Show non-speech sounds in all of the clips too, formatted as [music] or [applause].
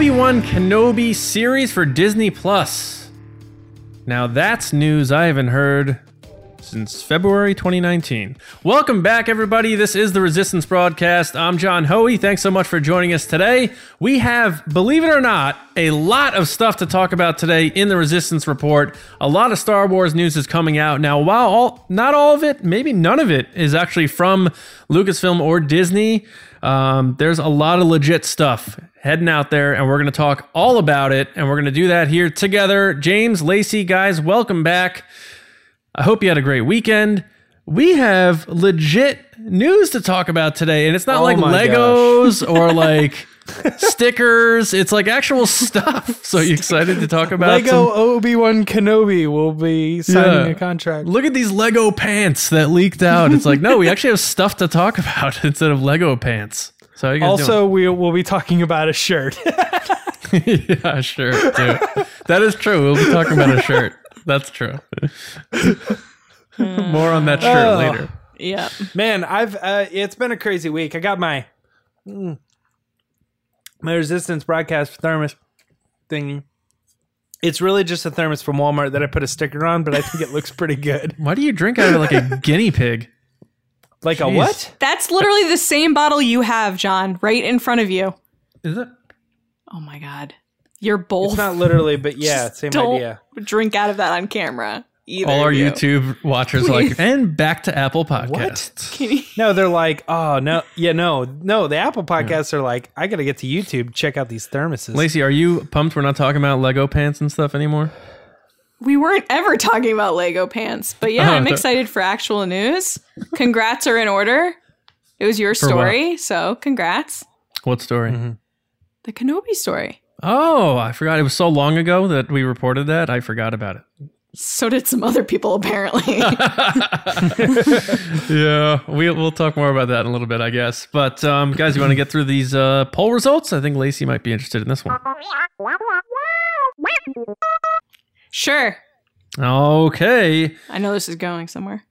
Obi-Wan Kenobi series for Disney Plus. Now that's news I haven't heard since February 2019. Welcome back, everybody. This is the Resistance Broadcast. I'm John Hoey. Thanks so much for joining us today. We have, believe it or not, a lot of stuff to talk about today in the Resistance Report. A lot of Star Wars news is coming out. Now, while all, not all of it, maybe none of it is actually from Lucasfilm or Disney, um, there's a lot of legit stuff heading out there, and we're going to talk all about it. And we're going to do that here together. James, Lacey, guys, welcome back. I hope you had a great weekend. We have legit news to talk about today, and it's not Oh like Legos or like [laughs] stickers. It's like actual stuff. [laughs] So you excited to talk about it. Lego some- Obi Wan Kenobi will be signing Yeah. a contract. Look at these Lego pants that leaked out. It's like, no, we actually have stuff to talk about [laughs] instead of Lego pants. So how you guys Also, we will be talking about a shirt. [laughs] yeah, sure. Too. That is true. We'll be talking about a shirt. That's true. More on that shirt Oh. later. Yeah. Man, I've uh, it's been a crazy week. I got my mm, my resistance broadcast thermos thingy. It's really just a thermos from Walmart that I put a sticker on, but I think it looks pretty good. Why do you drink out of like a [laughs] guinea pig? Like a what? That's literally the same bottle you have, John, right in front of you. Is it? Oh my god. You're both It's not literally, but yeah, [laughs] Just same don't idea. drink out of that on camera. Either All our you. YouTube watchers are like, and back to Apple Podcasts. Can you- No, they're like, oh no, yeah, no, no. The Apple podcasts are like, I gotta get to YouTube, check out these thermoses. Lacey, are you pumped we're not talking about Lego pants and stuff anymore? we weren't ever talking about Lego pants, but yeah, Oh, I'm excited for actual news. Congrats are in order. It was your story, so congrats. What story? Mhm. The Kenobi story. Oh, I forgot. It was so long ago that we reported that. I forgot about it. So did some other people apparently. [laughs] yeah, we, we'll talk more about that in a little bit, I guess. But um, guys, you want to get through these uh, poll results? I think Lacey might be interested in this one. sure. Okay, I know this is going somewhere.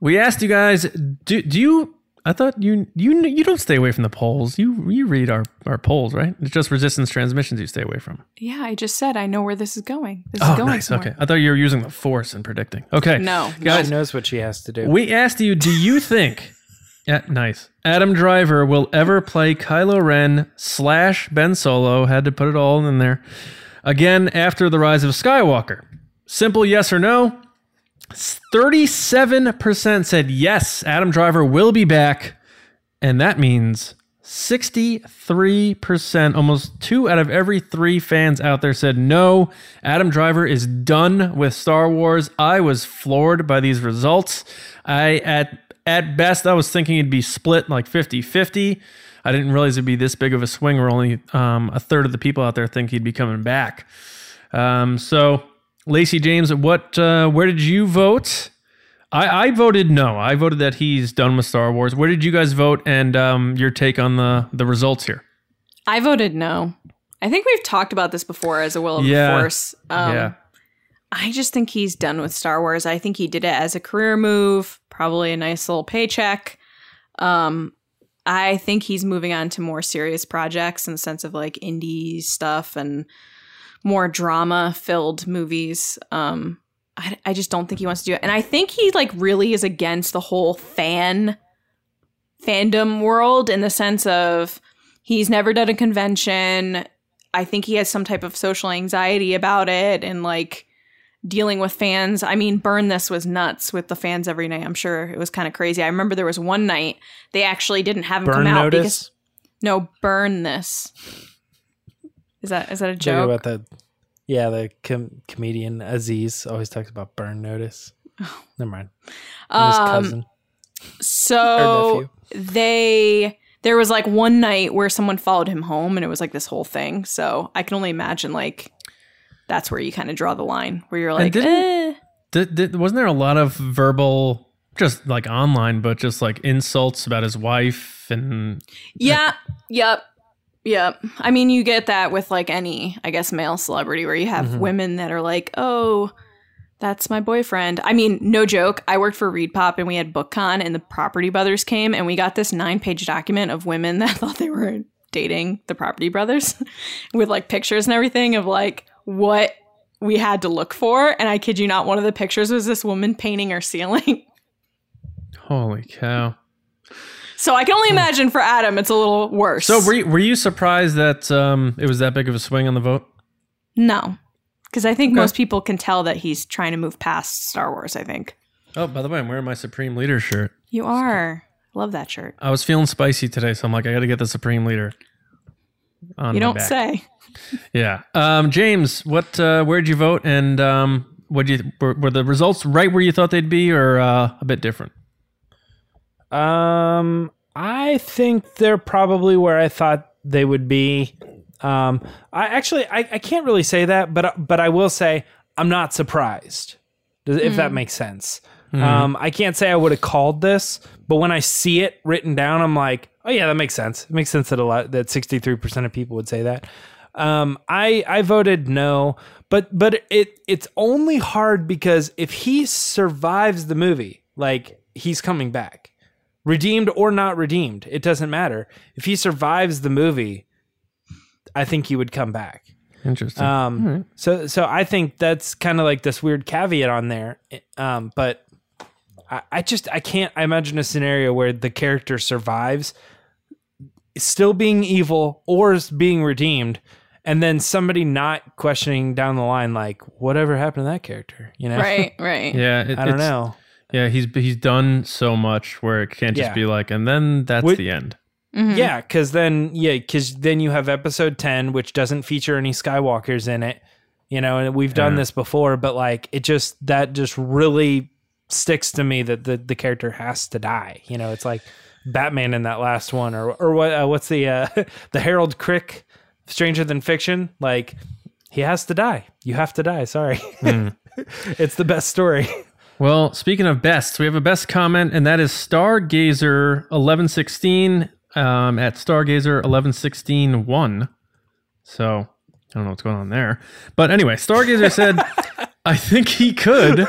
we asked you guys. Do do you? I thought you you you don't stay away from the polls. You you read our our polls, right? It's just resistance transmissions you stay away from. Yeah, I just said I know where this is going. This Oh, is going nice. somewhere. Okay, I thought you were using the force and predicting. Okay, No, guys, She knows what she has to do. We asked you, do you think, yeah, nice, Adam Driver will ever play Kylo Ren slash Ben Solo? Had to put it all in there. Again, after the rise of Skywalker. Simple yes or no. 37% said yes, Adam Driver will be back. And that means 63%, almost two out of every three fans out there said no. Adam Driver is done with Star Wars. I was floored by these results. I at at best I was thinking it'd be split like 50-50. I didn't realize it'd be this big of a swing where only um, a third of the people out there think he'd be coming back. Um, so Lacey James, what uh, where did you vote? I, I voted no. I voted that he's done with Star Wars. Where did you guys vote? And um, your take on the the results here? I voted no. I think we've talked about this before as a will of Yeah. the force. Um, yeah, I just think he's done with Star Wars. I think he did it as a career move, probably a nice little paycheck. Um, I think he's moving on to more serious projects in the sense of like indie stuff and more drama filled movies. Um, I, I just don't think he wants to do it. And I think he like really is against the whole fan fandom world in the sense of he's never done a convention. I think he has some type of social anxiety about it and like dealing with fans. I mean, Burn This was nuts with the fans every night. I'm sure it was kind of crazy. I remember there was one night they actually didn't have him Burn come out notice. because no, Burn This. Is that is that a joke? about the yeah, the com- comedian Aziz always talks about burn notice. [sighs] Never mind. And his Um, cousin so they there was like one night where someone followed him home and it was like this whole thing. So I can only imagine like that's where you kind of draw the line where you're like, eh. Did, did, wasn't there a lot of verbal, just like online, but just like insults about his wife and Yeah. Yep. Yep. I mean, you get that with like any, I guess, male celebrity where you have Mhm. women that are like, oh, that's my boyfriend. I mean, no joke. I worked for ReedPop and we had BookCon and the Property Brothers came and we got this nine page document of women [laughs] that thought they were dating the Property Brothers [laughs] with like pictures and everything of like what we had to look for. And I kid you not, one of the pictures was this woman painting her ceiling. [laughs] Holy cow! So I can only imagine for Adam, it's a little worse. So were you, were you surprised that um, it was that big of a swing on the vote? no, because I think Okay. most people can tell that he's trying to move past Star Wars. I think Oh, by the way, I'm wearing my Supreme Leader shirt. you are. I love that shirt. I was feeling spicy today, so I'm like, I got to get the Supreme Leader. On You don't back. say. [laughs] Yeah. Um, James, what? Uh, where'd you vote? And um, what you were, were the results right where you thought they'd be, or uh, a bit different? Um, I think they're probably where I thought they would be. Um, I actually I, I can't really say that, but but I will say I'm not surprised, Does- if that makes sense. Um, I can't say I would have called this, but when I see it written down, I'm like, oh yeah, that makes sense. It makes sense that a lot that 63 percent of people would say that. Um, I I voted no, but but it it's only hard because if he survives the movie, like he's coming back redeemed or not redeemed, it doesn't matter. If he survives the movie, I think he would come back. Interesting. Um, so so I think that's kind of like this weird caveat on there. Um, but I, I just I can't imagine a scenario where the character survives, still being evil or is being redeemed, and then somebody not questioning down the line like whatever happened to that character, you know? Right, [laughs] right. yeah. it- I don't it's- know. Yeah, he's he's done so much where it can't just Yeah. be like, and then that's Would- the end. Mhm. Yeah, because then yeah, because then you have episode ten, which doesn't feature any Skywalkers in it. You know, and we've done Yeah. this before, but like it just that just really sticks to me that the the character has to die. You know, it's like Batman in that last one, or or what? Uh, what's the uh, [laughs] the Harold Crick Stranger Than Fiction? Like he has to die. You have to die. Sorry, [laughs] it's the best story. Well, speaking of best, we have a best comment, and that is Stargazer eleven sixteen um, at Stargazer eleven sixteen one. So I don't know what's going on there, but anyway, Stargazer [laughs] said, "I think he could."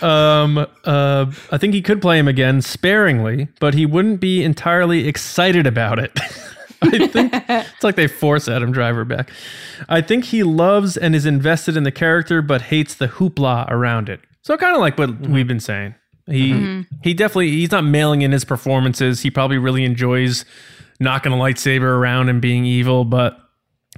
Um, uh, I think he could play him again sparingly, but he wouldn't be entirely excited about it. [laughs] I think it's like they force Adam Driver back. I think he loves and is invested in the character, but hates the hoopla around it. So kind of like what we've been saying. He he definitely he's not mailing in his performances. He probably really enjoys knocking a lightsaber around and being evil, but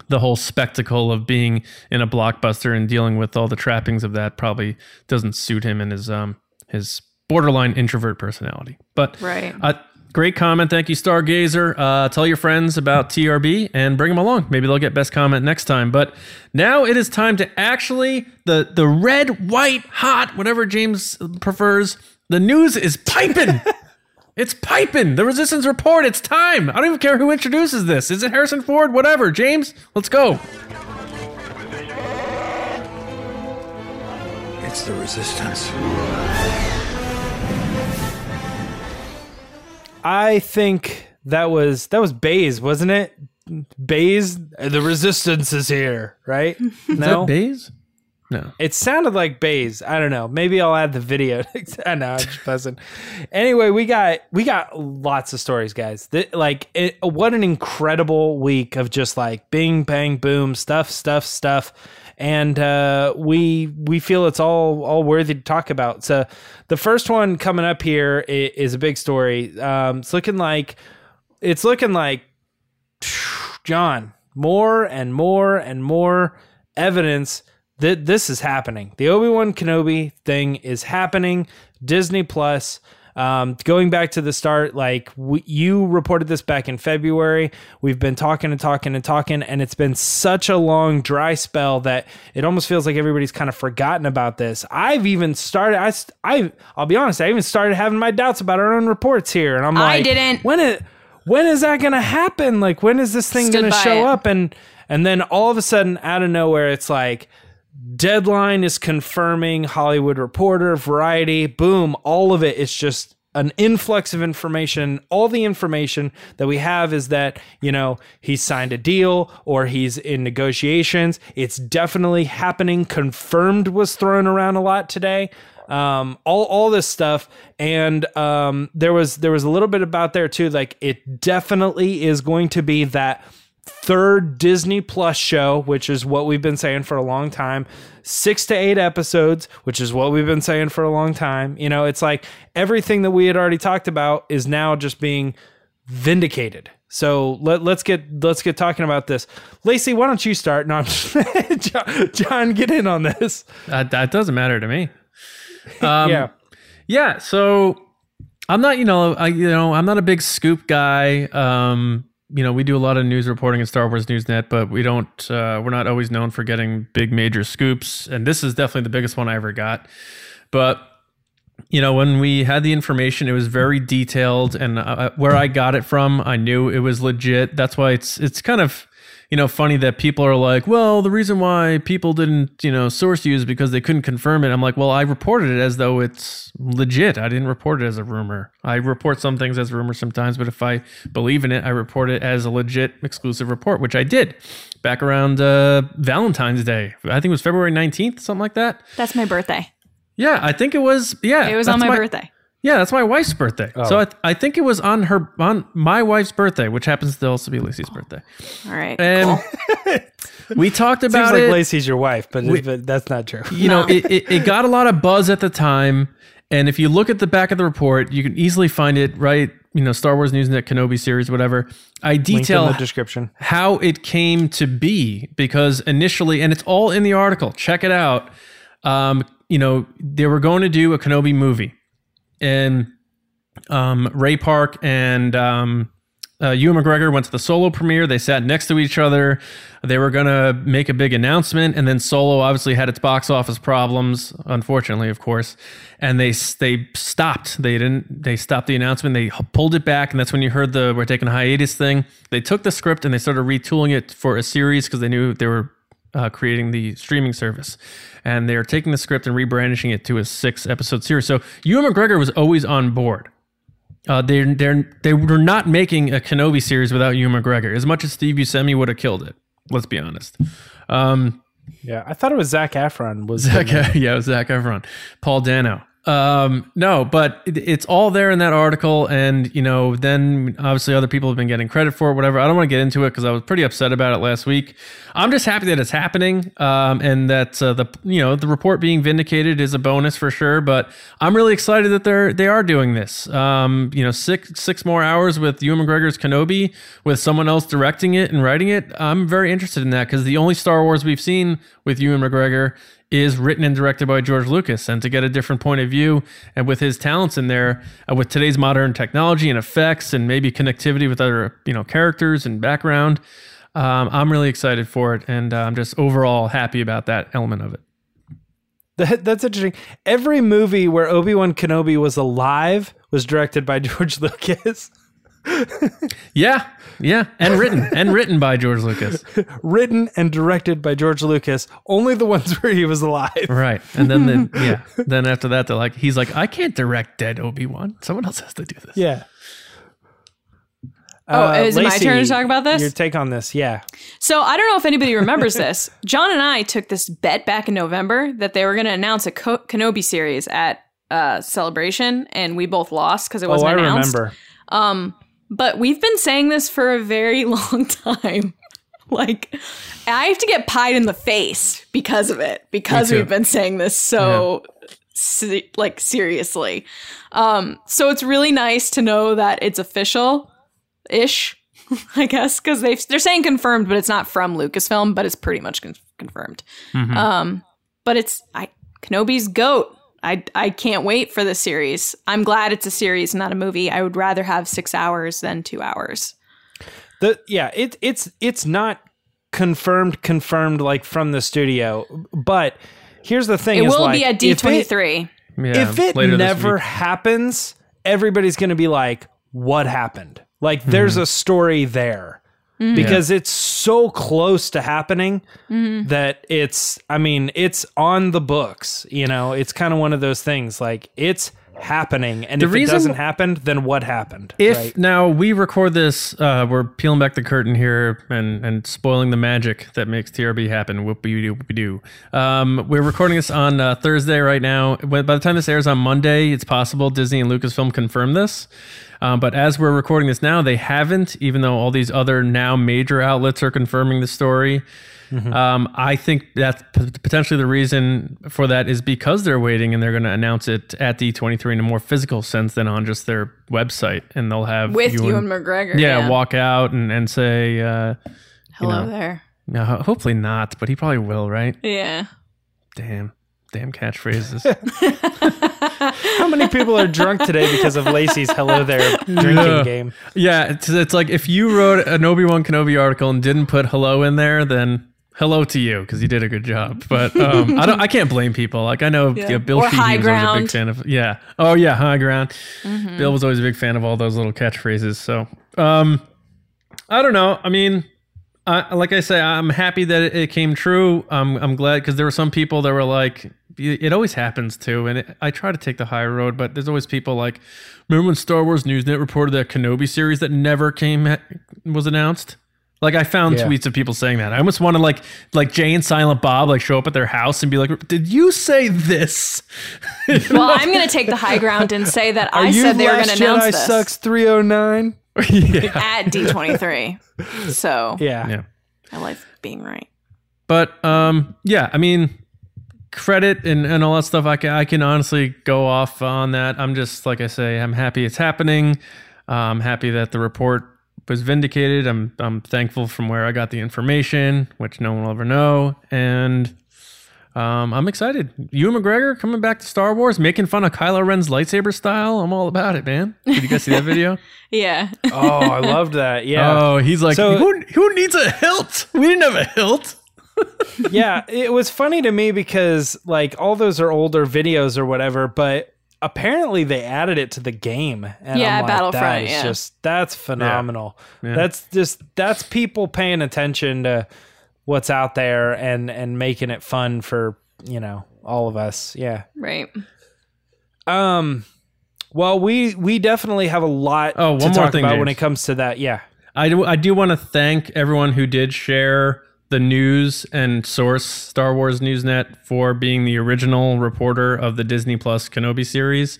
the whole spectacle of being in a blockbuster and dealing with all the trappings of that probably doesn't suit him and his um his borderline introvert personality. But Right. uh, great comment. Thank you, Stargazer. Uh, tell your friends about TRB and bring them along. Maybe they'll get best comment next time. But now it is time to actually the the red, white, hot, whatever James prefers. The news is piping. [laughs] it's piping. The Resistance Report. It's time. I don't even care who introduces this. Is it Harrison Ford? Whatever. James, let's go. It's the resistance. I think that was that was Baze, wasn't it? Baze, the resistance is here, right? [laughs] Is no, that Baze? No. it sounded like Baze. I don't know. Maybe I'll add the video. [laughs] I know, I'm just buzzing. Anyway, we got we got lots of stories, guys. Like, it, what an incredible week of just like bing bang boom stuff, stuff, stuff, and uh, we we feel it's all all worthy to talk about. So, the first one coming up here is, is a big story. Um, it's looking like it's looking like [sighs] John, more and more and more evidence that this is happening. The Obi Wan Kenobi thing is happening. Disney Plus. Um, going back to the start, like we, you reported this back in February, we've been talking and talking and talking, and it's been such a long dry spell that it almost feels like everybody's kind of forgotten about this. I've even started. I, I, I'll be honest. I even started having my doubts about our own reports here, and I'm I like, didn't. When it, when is that going to happen? Like, when is this thing going to show it. up? And and then all of a sudden, out of nowhere, it's like Deadline is confirming, Hollywood Reporter, Variety, boom, all of it. it is just an influx of information. All the information that we have is that, you know, he's signed a deal or he's in negotiations. It's definitely happening. Confirmed was thrown around a lot today. um, all all this stuff, and um, there was there was a little bit about there too. Like it definitely is going to be that third Disney Plus show, which is what we've been saying for a long time. Six to eight episodes, which is what we've been saying for a long time. You know, it's like everything that we had already talked about is now just being vindicated. So let, let's get let's get talking about this. Lacey, why don't you start? No, I'm [laughs] John, John, get in on this. That, that doesn't matter to me. Um, yeah, Yeah, so I'm not, you know, I you know, I'm not a big scoop guy. Um, you know, we do a lot of news reporting in Star Wars Newsnet, but we don't uh, we're not always known for getting big major scoops, and this is definitely the biggest one I ever got. But you know, when we had the information, it was very detailed, and uh, where I got it from, I knew it was legit. That's why it's it's kind of you know funny that people are like, well, the reason why people didn't you know source you is because they couldn't confirm it. I'm like, well, I reported it as though it's legit. I didn't report it as a rumor. I report some things as rumors sometimes, but if I believe in it, I report it as a legit exclusive report, which I did back around uh, Valentine's Day. I think it was February 19th, something like that. That's my birthday. Yeah, I think it was. Yeah, It was on my, birthday. Yeah, that's my wife's birthday. So I, I think it was on her on my wife's birthday, which happens to also be Lacey's birthday. All right. And [laughs] we talked about seems about like it. Lacey's your wife, but, but that's not true. you know, it, it, it got a lot of buzz at the time. And if you look at the back of the report, you can easily find it right. You know, Star Wars Newsnet, Kenobi series, whatever. I Link in detail the description. how it came to be because initially, and it's all in the article. Check it out. Um, you know, they were going to do a Kenobi movie, and um, Ray Park and um, uh, Ewan McGregor went to the Solo premiere. They sat next to each other. They were going to make a big announcement, and then Solo obviously had its box office problems, unfortunately, of course. And they they stopped. They didn't. They stopped the announcement. They pulled it back, and that's when you heard the "we're taking a hiatus" thing. They took the script and they started retooling it for a series because they knew they were uh, creating the streaming service, and they are taking the script and rebrandishing it to a six episode series. So Ewan McGregor was always on board. Uh, they they they were not making a Kenobi series without Ewan McGregor. As much as Steve Buscemi would have killed it. Let's be honest. Um, Yeah, I thought it was Zac Efron. Was Zach, [laughs] yeah, it was Zac Efron, Paul Dano. Um, no, but it, it's all there in that article, and you know, then obviously other people have been getting credit for it, whatever. I don't want to get into it because I was pretty upset about it last week. I'm just happy that it's happening, um, and that uh, the you know the report being vindicated is a bonus for sure. But I'm really excited that they're they are doing this. Um, you know, six six more hours with Ewan McGregor's Kenobi with someone else directing it and writing it. I'm very interested in that because the only Star Wars we've seen with Ewan McGregor is written and directed by George Lucas, and to get a different point of view and with his talents in there, uh, with today's modern technology and effects, and maybe connectivity with other you know characters and background, um, I'm really excited for it, and uh, I'm just overall happy about that element of it. That, that's interesting. Every movie where Obi Wan Kenobi was alive was directed by [laughs] George Lucas, Yeah, yeah, and written and written by George Lucas, [laughs] written and directed by George Lucas. Only the ones [laughs] where he was alive. right? And then the, [laughs] yeah, then after that, they're like, he's like, I can't direct dead Obi Wan. Someone else has to do this. Yeah. Oh, is it my turn to talk about this? Your take on this, yeah. So I don't know if anybody remembers this. John and I took this bet back in November that they were going to announce a Ko- Kenobi series at uh, Celebration, and we both lost because it Oh, wasn't I announced. remember. Um, but we've been saying this for a very [laughs] long time. like, I have to get pied in the face because of it because we've been saying this so. se- like seriously um so it's really nice to know that it's official ish [laughs] i guess because they they're saying confirmed but it's not from lucasfilm but it's pretty much con- confirmed Mhm. um but it's i kenobi's goat i i can't wait for this series i'm glad it's a series not a movie i would rather have six hours than two hours The yeah, it it's it's not confirmed confirmed like from the studio, but here's the thing: it is will like, be at D twenty three. If it never happens, everybody's going to be like, "What happened?" Like, there's Mm-hmm. a story there because it's so close to happening that it's. I mean, it's on the books. You know, it's kind of one of those things. Like, it's happening. And The if reason- it doesn't happen, then what happened? If right? now we record this, uh, we're peeling back the curtain here and, and spoiling the magic that makes TRB happen. Whoopie doo whoopie doo. Um, we're recording this on uh, Thursday right now. By the time this airs on Monday, it's possible Disney and Lucasfilm confirm this. Um, but as we're recording this now, they haven't, even though all these other now major outlets are confirming the story. Um, I think that's p- potentially the reason for that is because they're waiting and they're going to announce it at D23 in a more physical sense than on just their website. And they'll have With Ewan McGregor. yeah, walk out and, and say, uh, Hello know. there. no, hopefully not, but he probably will, right? Yeah. Damn. Damn catchphrases. [laughs] How many people are drunk today because of Lacey's "Hello There" drinking Yeah. game? yeah, it's, it's like if you wrote an Obi Wan Kenobi article and didn't put hello in there, then hello to you because you did a good job. But um, I don't, I can't blame people. Like I know Yeah. yeah, Bill Or was always a big fan of. Yeah. Oh yeah, high ground. Bill was always a big fan of all those little catchphrases. So um, I don't know. I mean. I like I say, I'm happy that it, it came true. Um, I'm glad because there were some people that were like, it it always happens too. And it, I try to take the high road, but there's always people like, remember when Star Wars Newsnet reported that Kenobi series that never came was announced? Like I found Yeah. tweets of people saying that. I almost want to like like Jay and Silent Bob like show up at their house and be like, "Did you say this?" [laughs] Well, I'm going to take the high ground and say that Are I said they were going to announce Jedi this sucks 309? yeah. [laughs] at D23. So Yeah. Yeah. I like being right. But um, yeah, I mean, credit and, and all that stuff. I can I can honestly go off on that. I'm just like I say, I'm happy it's happening. I'm happy that the report was vindicated. I'm I'm thankful from where I got the information, which no one will ever know, and um, I'm excited. Ewan McGregor coming back to Star Wars, making fun of Kylo Ren's lightsaber style. I'm all about it, man. Did you guys see that video? [laughs] Yeah. Oh, I loved that. Yeah. Oh, he's like, So- who, who needs a hilt? We didn't have a hilt. [laughs] yeah, it was funny to me because like all those are older videos or whatever, but apparently they added it to the game. And Yeah, like, Battlefront, that is yeah. just that's phenomenal. Yeah. That's just that's people paying attention to what's out there and and making it fun for you know all of us. Yeah. Right. Um. Well, we we definitely have a lot Oh, to one more talk thing, about when it comes to that. Yeah. I do, I do want to thank everyone who did share the news and source Star Wars Newsnet for being the original reporter of the Disney Plus Kenobi series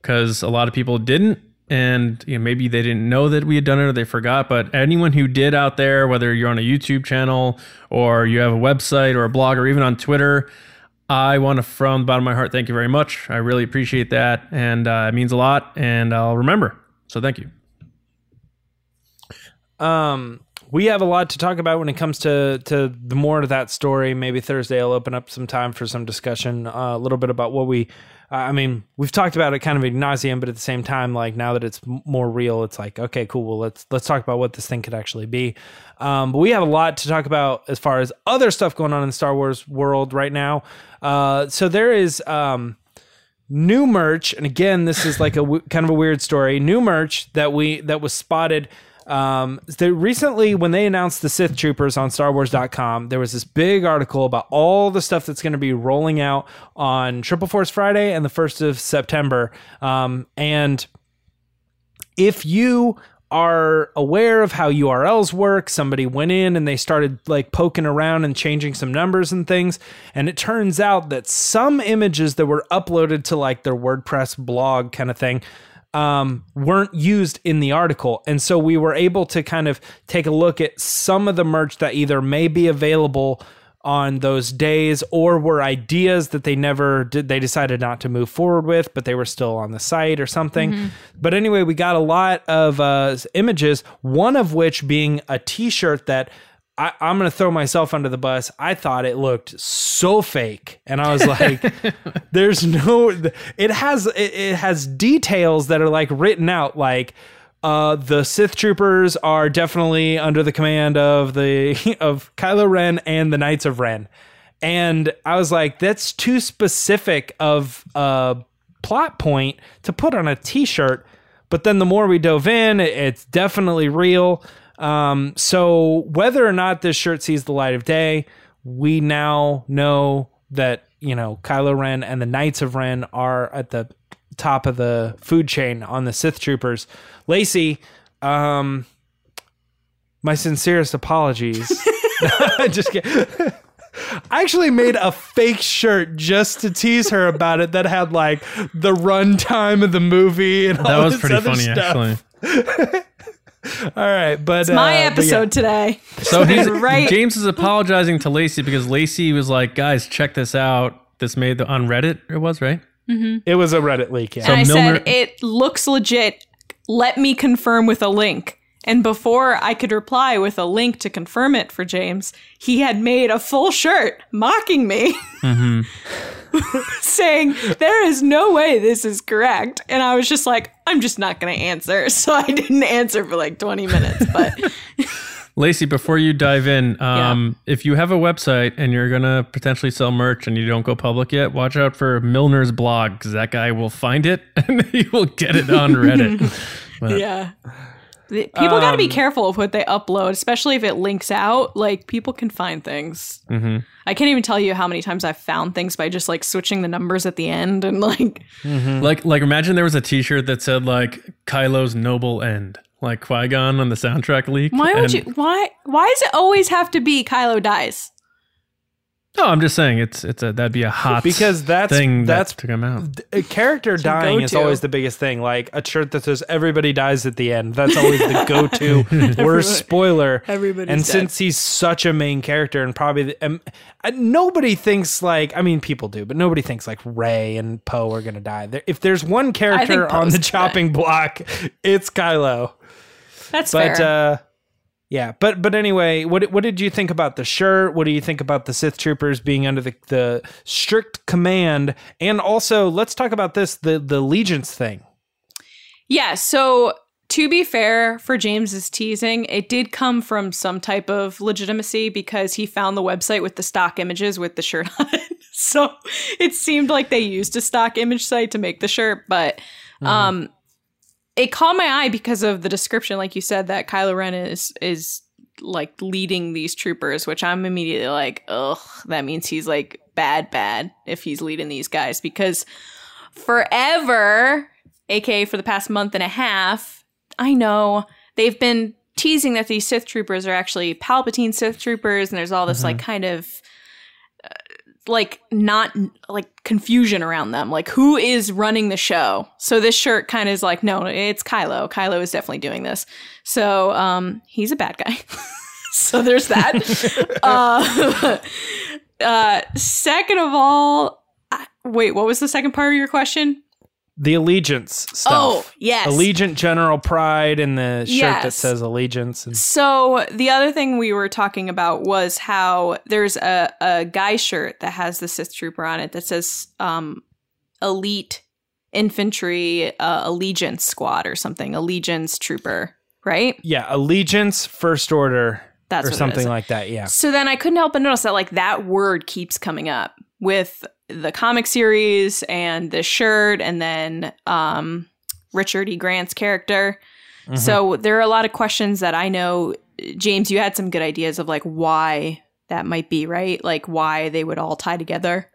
because a lot of people didn't. And you know, maybe they didn't know that we had done it or they forgot. But anyone who did out there, whether you're on a YouTube channel or you have a website or a blog or even on Twitter, I want to, from the bottom of my heart, thank you very much. I really appreciate that. And uh, it means a lot. And I'll remember. So thank you. Um, we have a lot to talk about when it comes to to the more of that story. Maybe Thursday I'll open up some time for some discussion, uh, a little bit about what we. Uh, I mean, we've talked about it kind of ad nauseum, but at the same time, like now that it's more real, it's like okay, cool. Well, let's let's talk about what this thing could actually be. Um, but we have a lot to talk about as far as other stuff going on in the Star Wars world right now. Uh, so there is. Um, new merch and again this is like a w- kind of a weird story new merch that we that was spotted um recently when they announced the sith troopers on StarWars.com, there was this big article about all the stuff that's going to be rolling out on triple force friday and the 1st of september um and if you are aware of how URLs work, somebody went in and they started like poking around and changing some numbers and things. And it turns out that some images that were uploaded to like their WordPress blog kind of thing um, weren't used in the article. And so we were able to kind of take a look at some of the merch that either may be available on those days or were ideas that they never did they decided not to move forward with but they were still on the site or something but anyway we got a lot of uh, images one of which being a t-shirt that I, I'm gonna throw myself under the bus. I thought it looked so fake, and I was like, [laughs] "There's no." It has it, it has details that are like written out, like uh, the Sith troopers are definitely under the command of the [laughs] of Kylo Ren and the Knights of Ren, and I was like, "That's too specific of a plot point to put on a T-shirt." But then the more we dove in, it- it's definitely real. Um, so whether or not this shirt sees the light of day, we now know that you know Kylo Ren and the Knights of Ren are at the top of the food chain on the Sith troopers. Lacey, um, my sincerest apologies. [laughs] [laughs] just kidding. I actually made a fake shirt just to tease her about it that had like the runtime of the movie and That all was this pretty other funny, stuff. actually. [laughs] All right, but It's my uh, but yeah. episode today. So [laughs] he's Right. James is apologizing to Lacey because Lacey was like, "Guys, check this out. This made the on Reddit. It was right. It was a Reddit leak. Yeah. and I Milner- said, it looks legit. Let me confirm with a link. And before I could reply with a link to confirm it for James, he had made a full shirt mocking me, Mm-hmm. [laughs] saying, There is no way this is correct. And I was just like, I'm just not going to answer. [laughs] So I didn't answer for like 20 minutes. But [laughs] Lacey, before you dive in, um, if you have a website and you're gonna potentially sell merch and you don't go public yet, watch out for Milner's blog because that guy will find it and he will get it on Reddit. Yeah. People got to be Um, careful of what they upload, especially if it links out. Like, people can find things. Mhm. I can't even tell you how many times I've found things by just like switching the numbers at the end and like Like, like imagine there was a T-shirt that said like Kylo's noble end, like Qui Gon on the soundtrack leak. why would and- you why why does it always have to be Kylo dies? No, I'm just saying it's it's a that'd be a hot Because that's- thing that's- to come out. a character dying is always the biggest thing. Like a shirt that says "Everybody dies at the end." That's always the go-to [laughs] worst spoiler. Everybody's and dead. since he's such a main character, and probably the, um, uh, nobody thinks like I mean, people do, but nobody thinks like Rey and Poe are gonna die. There, if there's one character on the gonna chopping block, it's Kylo. That's But fair. uh yeah, but but anyway, what what did you think about the shirt? What do you think about the Sith troopers being under the, the strict command? And also, let's talk about this the the allegiance thing. yeah, so to be fair for James's teasing, it did come from some type of legitimacy because he found the website with the stock images with the shirt on. [laughs] So it seemed like they used a stock image site to make the shirt, but um it caught my eye because of the description, like you said, that Kylo Ren is is like leading these troopers, which I'm immediately like, ugh, that means he's like bad, bad if he's leading these guys. Because forever, aka for the past month and a half, I know they've been teasing that these Sith troopers are actually Palpatine Sith troopers, and there's all this like mm-hmm. kind of like not like confusion around them. Like who is running the show? So this shirt kind of is like, no, it's Kylo. Kylo is definitely doing this. So um, he's a bad guy. [laughs] so there's that. [laughs] uh, [laughs] uh, second of all, I, wait, what was the second part of your question? The allegiance stuff. Oh, yes. Allegiant General Pryde and the shirt that says allegiance. And, So the other thing we were talking about was how there's a, a guy shirt that has the Sith Trooper on it that says um, Elite Infantry uh, Allegiance Squad or something, Allegiance Trooper, right? yeah, allegiance, first order, That's or something like that. Yeah. So then I couldn't help but notice that like that word keeps coming up with the comic series and the shirt and then um Richard E. Grant's character. Mm-hmm. So there are a lot of questions that I know James you had some good ideas of like why that might be, right? Like why they would all tie together.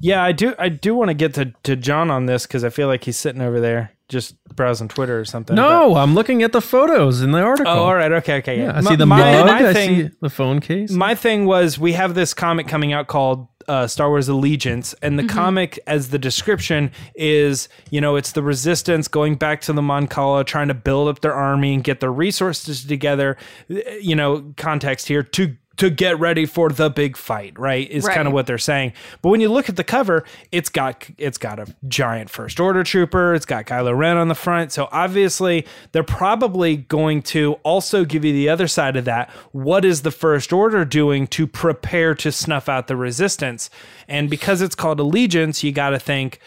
Yeah, I do. I do want to get to, to John on this because I feel like he's sitting over there just browsing Twitter or something. No, I'm looking at the photos in the article. oh, all right. Okay. Okay. Yeah, I My- see the my, mug. my I thing, see the phone case. my thing was we have this comic coming out called uh, Star Wars Allegiance, and the comic, as the description is, you know, it's the Resistance going back to the Mon Cala, trying to build up their army and get their resources together. You know, context here to to get ready for the big fight. Right is Right. kind of what they're saying. But when you look at the cover, it's got it's got a giant First Order trooper. It's got Kylo Ren on the front. So obviously, they're probably going to also give you the other side of that. What is the First Order doing to prepare to snuff out the Resistance? And because it's called Allegiance, you got to think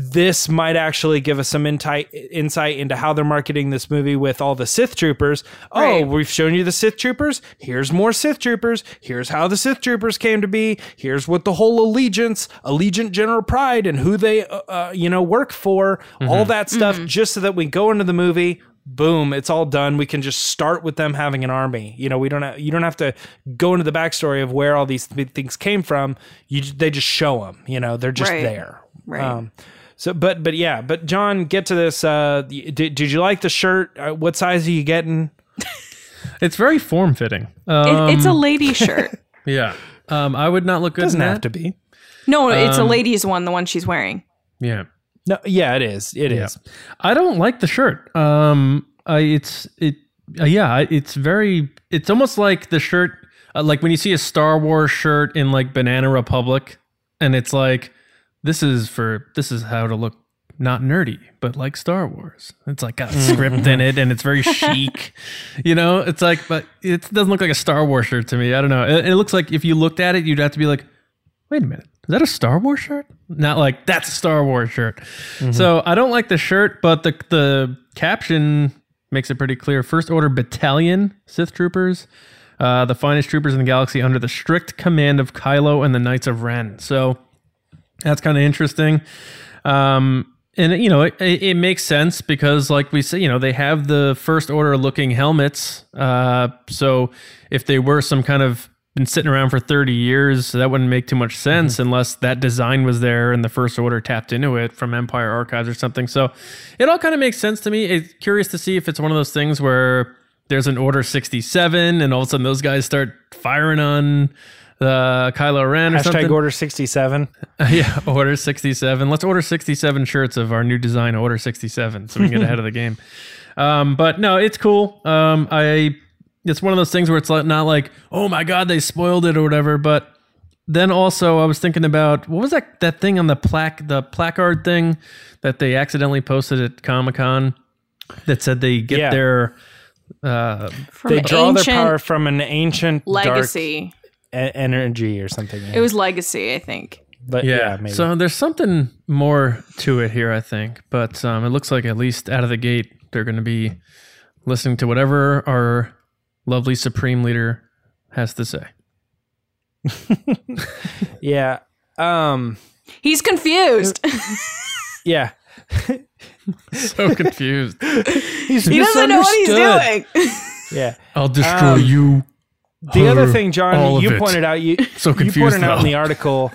this might actually give us some insight insight into how they're marketing this movie with all the Sith troopers. Oh, we've shown you the Sith troopers. Here's more Sith troopers. Here's how the Sith troopers came to be. Here's what the whole allegiance, Allegiant General Pryde, and who they, uh, uh, you know, work for. All that stuff, just so that we go into the movie. Boom! It's all done. We can just start with them having an army. You know, we don't. Have, you don't have to go into the backstory of where all these th- things came from. You, they just show them. You know, they're just Right. there. Right. Um, So, but but yeah, but John, get to this. Uh, did, did you like the shirt? Uh, what size are you getting? [laughs] It's very form fitting. It, Um, it's a lady shirt. [laughs] yeah. Um, I would not look good Doesn't in have that. to be. No, it's a Um, lady's one, the one she's wearing. Yeah. No, yeah, it is. It is. Yeah. I don't like the shirt. Um, I, it's it. Uh, yeah, it's very. It's almost like the shirt, uh, like when you see a Star Wars shirt in like Banana Republic, and it's like, this is for this is how to look not nerdy, but like Star Wars. It's like got a script in it, and it's very chic. [laughs] You know, it's like, but it doesn't look like a Star Wars shirt to me. I don't know. It, it looks like if you looked at it, you'd have to be like, wait a minute, is that a Star Wars shirt? Not like that's a Star Wars shirt. So I don't like the shirt, but the the caption makes it pretty clear. First Order Battalion Sith Troopers, uh, the finest troopers in the galaxy under the strict command of Kylo and the Knights of Ren. So that's kind of interesting. Um, and you know, it, it makes sense because, like we say, you know, they have the First Order looking helmets. Uh, so if they were some kind of been sitting around for 30 years, that wouldn't make too much sense unless that design was there and the First Order tapped into it from Empire Archives or something. So it all kind of makes sense to me. It's curious to see if it's one of those things where there's an Order 67 and all of a sudden those guys start firing on uh, Kylo Ren or Hashtag something. order sixty seven. [laughs] yeah, Order 67. Let's order 67 shirts of our new design, Order 67, so we can get ahead of the game. [laughs] Um, but no, it's cool. Um, I it's one of those things where it's not like, oh my god, they spoiled it or whatever. But then also, I was thinking about what was that that thing on the plaque, the placard thing that they accidentally posted at Comic Con that said they get Yeah. their uh, They draw their ancient power from an ancient dark legacy. E- energy or something. It was legacy, I think. but yeah, maybe. So there's something more to it here, I think. But um, it looks like at least out of the gate, they're going to be listening to whatever our lovely supreme leader has to say. [laughs] yeah. Um. He's confused. [laughs] Yeah. [laughs] So confused. He's he doesn't know what he's doing. Yeah. I'll destroy Um, you. The other thing, John, you pointed out you [laughs] So you pointed out in the article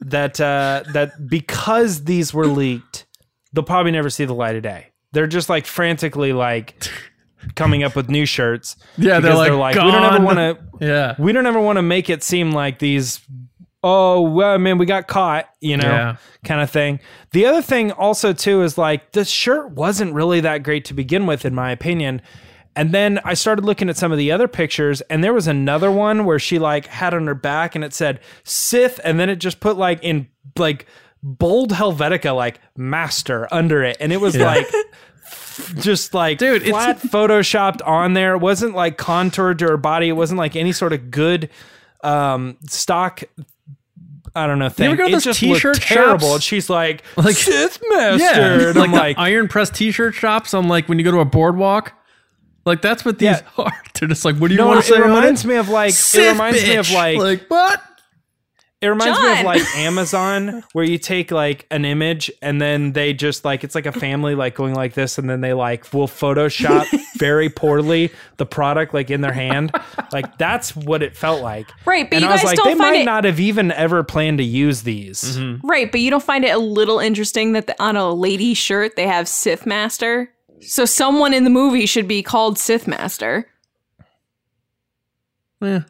that uh, that because these were leaked, they'll probably never see the light of day. They're just like frantically like coming up with new shirts. [laughs] Yeah, they're because like, we don't ever want to Yeah. we don't ever want to make it seem like these oh well man we got caught you know Yeah. kind of thing the other thing also too is like the shirt wasn't really that great to begin with in my opinion and then i started looking at some of the other pictures and there was another one where she like had on her back and it said sith and then it just put like in like bold helvetica like master under it and it was like just like Dude, it's- flat [laughs] photoshopped on there. It wasn't like contoured to her body. It wasn't like any sort of good um stock I don't know thing. ever go to it those just looked t-shirt terrible. shops? And she's like, Like- Sith Master. Yeah. Like, like, iron press t shirt shops on like when you go to a boardwalk. Like that's what these Yeah. are. [laughs] They're just like, what do you no, want it to say? It reminds it? me of like Sith it reminds me of like, like what? it reminds me of like Amazon [laughs] where you take like an image and then they just like it's like a family like going like this and then they like will Photoshop [laughs] very poorly the product like in their hand. Like that's what it felt like. Right, but and you I was guys like, don't they find might it- not have even ever planned to use these. Mm-hmm. right, but you don't find it a little interesting that the, on a lady shirt they have Sith Master? So someone in the movie should be called Sith Master. Yeah.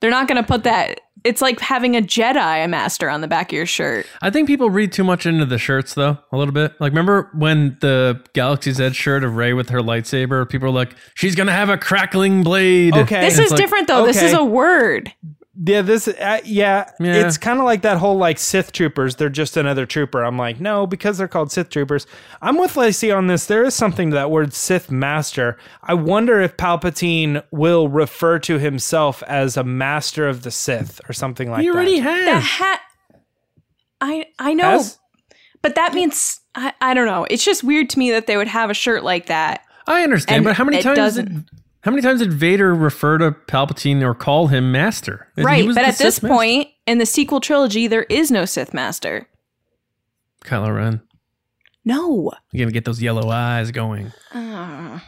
They're not going to put that. It's like having a Jedi Master on the back of your shirt. I think people read too much into the shirts though, a little bit. Like remember when the Galaxy's Edge shirt of Rey with her lightsaber, people were like, She's gonna have a crackling blade. Okay. This It's is like- different though. This is a word. Yeah, this uh, yeah, Yeah. it's kind of like that whole like Sith troopers. They're just another trooper. I'm like, no, because they're called Sith troopers. I'm with Lacey on this. There is something to that word Sith master. I wonder if Palpatine will refer to himself as a master of the Sith or something like He that. already The has. hat. I I know, Has? but that means I, I don't know. It's just weird to me that they would have a shirt like that. I understand, And but how many times doesn't- did how many times did Vader refer to Palpatine or call him master? Right, but the at this master. point in the sequel trilogy, there is no Sith Master. Kylo Ren. No. You're gonna get those yellow eyes going. Uh,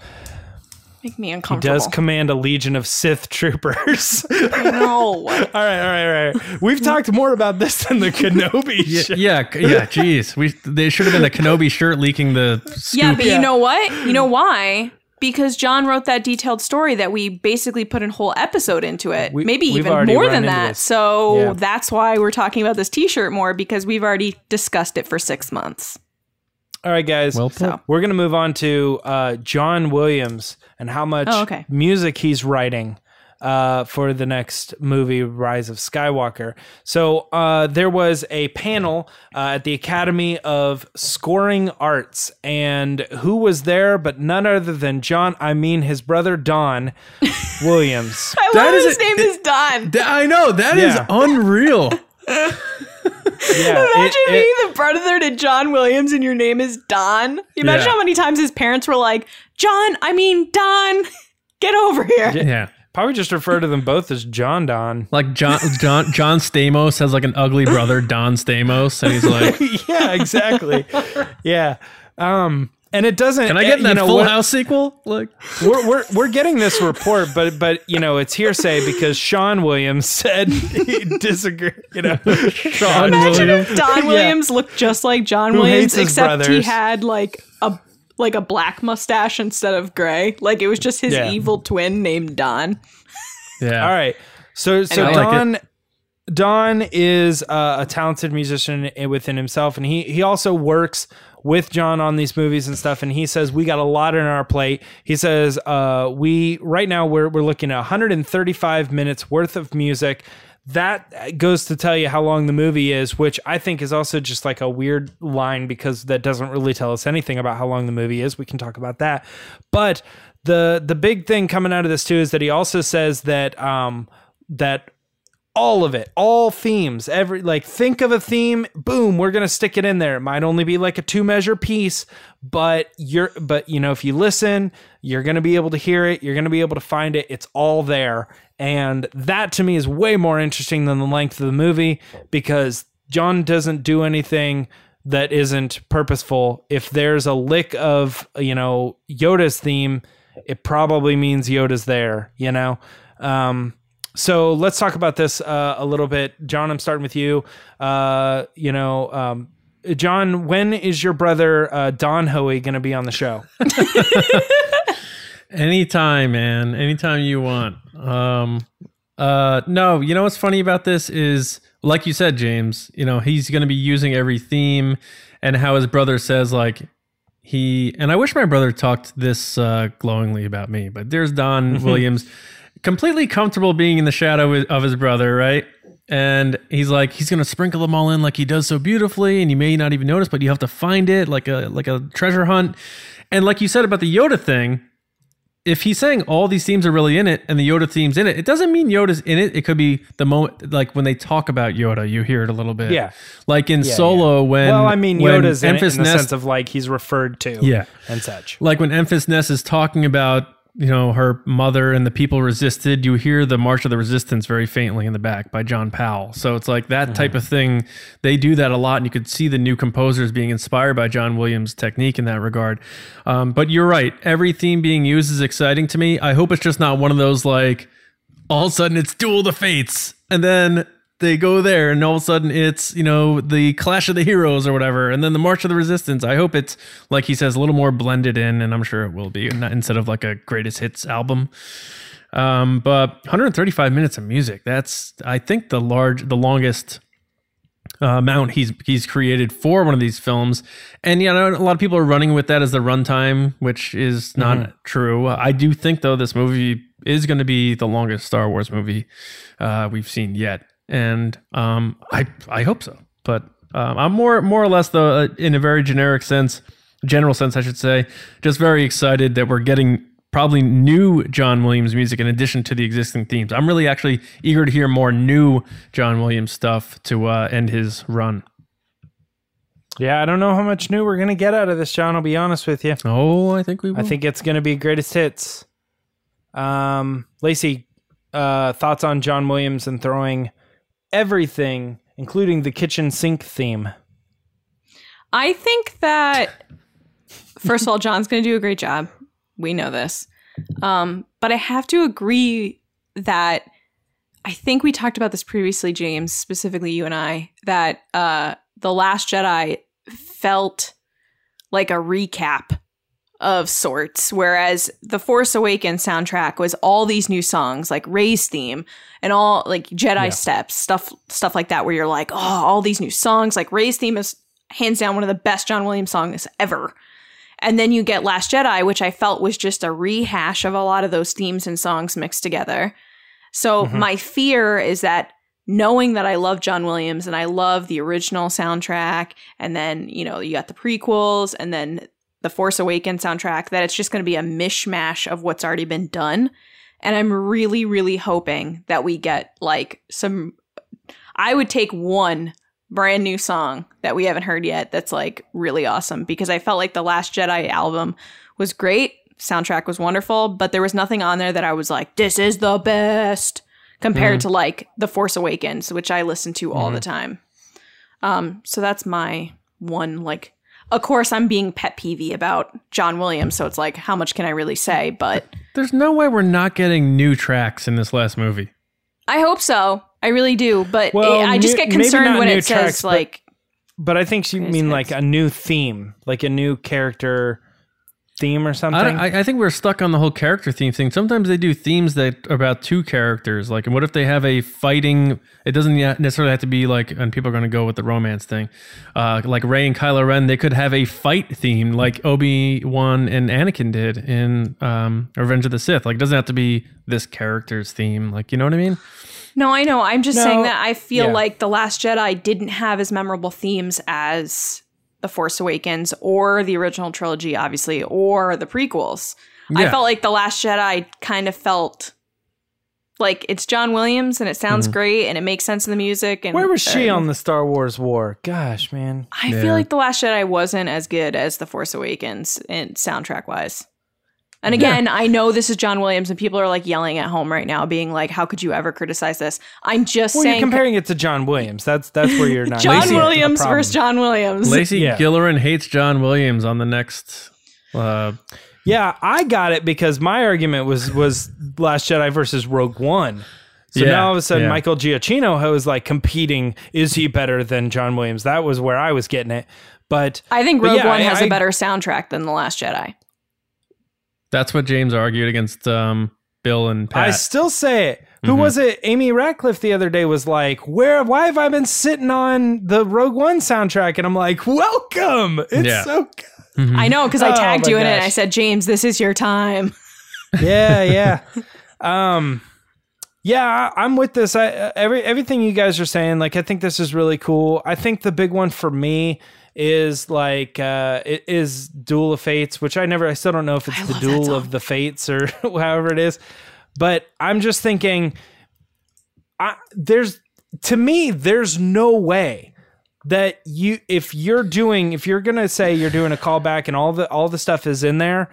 Make me uncomfortable. He does command a legion of Sith troopers. all no. [laughs] all right, all right, all right. We've talked more about this than the Kenobi. show. Yeah, c- yeah. Jeez, we they should have been the Kenobi shirt leaking the. Scoop. Yeah, but Yeah. you know what? You know why? Because John wrote that detailed story that we basically put a whole episode into it. We- Maybe even more than that. this. So Yeah. that's why we're talking about this t shirt more because we've already discussed it for six months. All right, guys. Well put. So We're going to move on to uh, John Williams and how much Oh, okay. music he's writing uh, for the next movie, Rise of Skywalker. So uh, there was a panel uh, at the Academy of Scoring Arts, and who was there but none other than John, I mean his brother Don Williams. [laughs] I That love is his a- name is Don. Th- I know that is Yeah. unreal. [laughs] Yeah, Imagine it- it- being the brother to John Williams and your name is Don. You imagine Yeah. how many times his parents were like, John, I mean Don, [laughs] get over here. Yeah. Probably just refer to them both as John Don. Like John John John Stamos has like an ugly brother, Don Stamos, and he's like, [laughs] yeah, exactly. yeah. Um, and it doesn't. "Can I get in you that know, Full what- House sequel?" Like, we're, we're we're getting this report, but but you know it's hearsay because Sean Williams said he disagreed. You know, Sean Imagine Williams. if Don Williams looked just like John Who Williams, hates his except he had like a like a black mustache instead of gray. Like it was just his Yeah. evil twin named Don. Yeah. All right. So so I like Don Don is uh, a talented musician within himself, and he he also works with John on these movies and stuff. And he says we got a lot in our plate. He says uh, we right now we're we're looking at 135 minutes worth of music. That goes to tell you how long the movie is, which I think is also just like a weird line because that doesn't really tell us anything about how long the movie is. We can talk about that, but the the big thing coming out of this too is that he also says that um that all of it all themes every like think of a theme boom we're gonna stick it in there. It might only be like a two measure piece but you're but you know if you listen you're gonna be able to hear it you're gonna be able to find it it's all there. And that to me is way more interesting than the length of the movie because john doesn't do anything that isn't purposeful. If there's a lick of you know yoda's theme it probably means yoda's there you know? Um so let's talk about this uh, a little bit. John, I'm starting with you. Uh, you know, um, John, when is your brother uh, Don Hoey going to be on the show? [laughs] Anytime, man. Anytime you want. Um uh no, you know what's funny about this is like you said, James, you know, he's gonna be using every theme and how his brother says like he and I wish my brother talked this uh glowingly about me, but there's Don Williams completely comfortable being in the shadow of his brother, right? And he's like, he's gonna sprinkle them all in like he does so beautifully, and you may not even notice, but you have to find it like a like a treasure hunt. And like you said about the Yoda thing, if he's saying all these themes are really in it and the Yoda theme's in it, it doesn't mean Yoda's in it. It could be the moment, like when they talk about Yoda, you hear it a little bit. Yeah. Like in Yeah, Solo, when well, I mean, Yoda's in, it in the sense of like he's referred to, Yeah. and such. like when Enfys Nest is talking about you know her mother and the people resisted, you hear the March of the Resistance very faintly in the back by John Powell. So it's like that type of thing. They do that a lot, and you could see the new composers being inspired by John Williams' technique in that regard. Um, but you're right. Every theme being used is exciting to me. I hope it's just not one of those like all of a sudden it's Duel the Fates, and then they go there, and all of a sudden it's you know the Clash of the Heroes or whatever, and then the March of the Resistance. I hope it's like he says a little more blended in, and I'm sure it will be instead of like a greatest hits album. Um, but 135 minutes of music. That's I think the large, the longest uh, amount he's he's created for one of these films. And yeah, know a lot of people are running with that as the runtime, which is not true. I do think though this movie is going to be the longest Star Wars movie uh, we've seen yet, and um, I I hope so. But um, I'm more more or less though uh, in a very generic sense, general sense I should say, just very excited that we're getting probably new John Williams music in addition to the existing themes. I'm really actually eager to hear more new John Williams stuff to uh, end his run. Yeah, I don't know how much new we're gonna get out of this, John. I'll be honest with you. Oh, I think we will. I think it's gonna be greatest hits. Um, Lacey, uh, thoughts on John Williams and throwing everything, including the kitchen sink theme. I think that first of all, John's going to do a great job. We know this. Um, but I have to agree that I think we talked about this previously, James, specifically you and I, that uh, The Last Jedi felt like a recap of sorts, whereas the Force Awakens soundtrack was all these new songs, like Rey's theme and all like Jedi Yeah. steps, stuff stuff like that, where you're like, oh, all these new songs. Like Rey's theme is hands down one of the best John Williams songs ever. And then you get Last Jedi, which I felt was just a rehash of a lot of those themes and songs mixed together. So Mhm. my fear is that knowing that I love John Williams and I love the original soundtrack, and then, you know, you got the prequels and then the Force Awakens soundtrack, that it's just going to be a mishmash of what's already been done. And I'm really, really hoping that we get like some. I would take one brand new song that we haven't heard yet that's like really awesome because I felt like the Last Jedi album was great. Soundtrack was wonderful, but there was nothing on there that I was like, this is the best compared to like The Force Awakens, which I listen to all the time. Um, so that's my one like of course I'm being pet peevy about John Williams, so it's like how much can I really say? But There's no way we're not getting new tracks in this last movie. I hope so. I really do. But Well, it- I just new- get concerned when it says but- like But I think you mean like a new theme, like a new character theme or something. I, I, I think we're stuck on the whole character theme thing. Sometimes they do themes that are about two characters. Like, and what if they have a fighting? It doesn't yet necessarily have to be like, and people are going to go with the romance thing. Uh, like Rey and Kylo Ren, they could have a fight theme, like Obi Wan and Anakin did in um, Revenge of the Sith. Like, it doesn't have to be this character's theme. Like, you know what I mean? No, I know. I'm just No, saying that I feel yeah. like The Last Jedi didn't have as memorable themes as The Force Awakens or the original trilogy, obviously, or the prequels. I felt like The Last Jedi kind of felt like it's John Williams and it sounds great and it makes sense in the music. And Where was she uh, on the Star Wars war? Gosh, man. I Yeah. feel like The Last Jedi wasn't as good as The Force Awakens in soundtrack wise. And again, I know this is John Williams, and people are like yelling at home right now, being like, "How could you ever criticize this?" I'm just Well, you're comparing it to John Williams. That's that's where you're not. [laughs] John making a Williams versus John Williams. Lacey Yeah. Gillerin hates John Williams on the next. Uh, Yeah, I got it because my argument was was Last Jedi versus Rogue One. So Yeah, now all of a sudden, yeah. Michael Giacchino was like competing. Is he better than John Williams? That was where I was getting it. But I think But Rogue yeah, One I- has I- a better soundtrack than The Last Jedi. That's what James argued against um, Bill and Pat. I still say it. Who Mm-hmm. was it? Amy Ratcliffe the other day was like, "Where? Why have I been sitting on the Rogue One soundtrack?" And I'm like, "Welcome! It's Yeah. so good." I know because I Oh tagged my you in it. and. I said, "James, this is your time." [laughs] yeah, yeah. Um, yeah, I- I'm with this. I uh, every everything you guys are saying. Like, I think this is really cool. I think the big one for me is like uh it is Duel of Fates, which I never. I still don't know if it's I the Duel of the Fates or [laughs] however it is. But I'm just thinking, I there's to me there's no way that you if you're doing if you're gonna say you're doing a callback and all the all the stuff is in there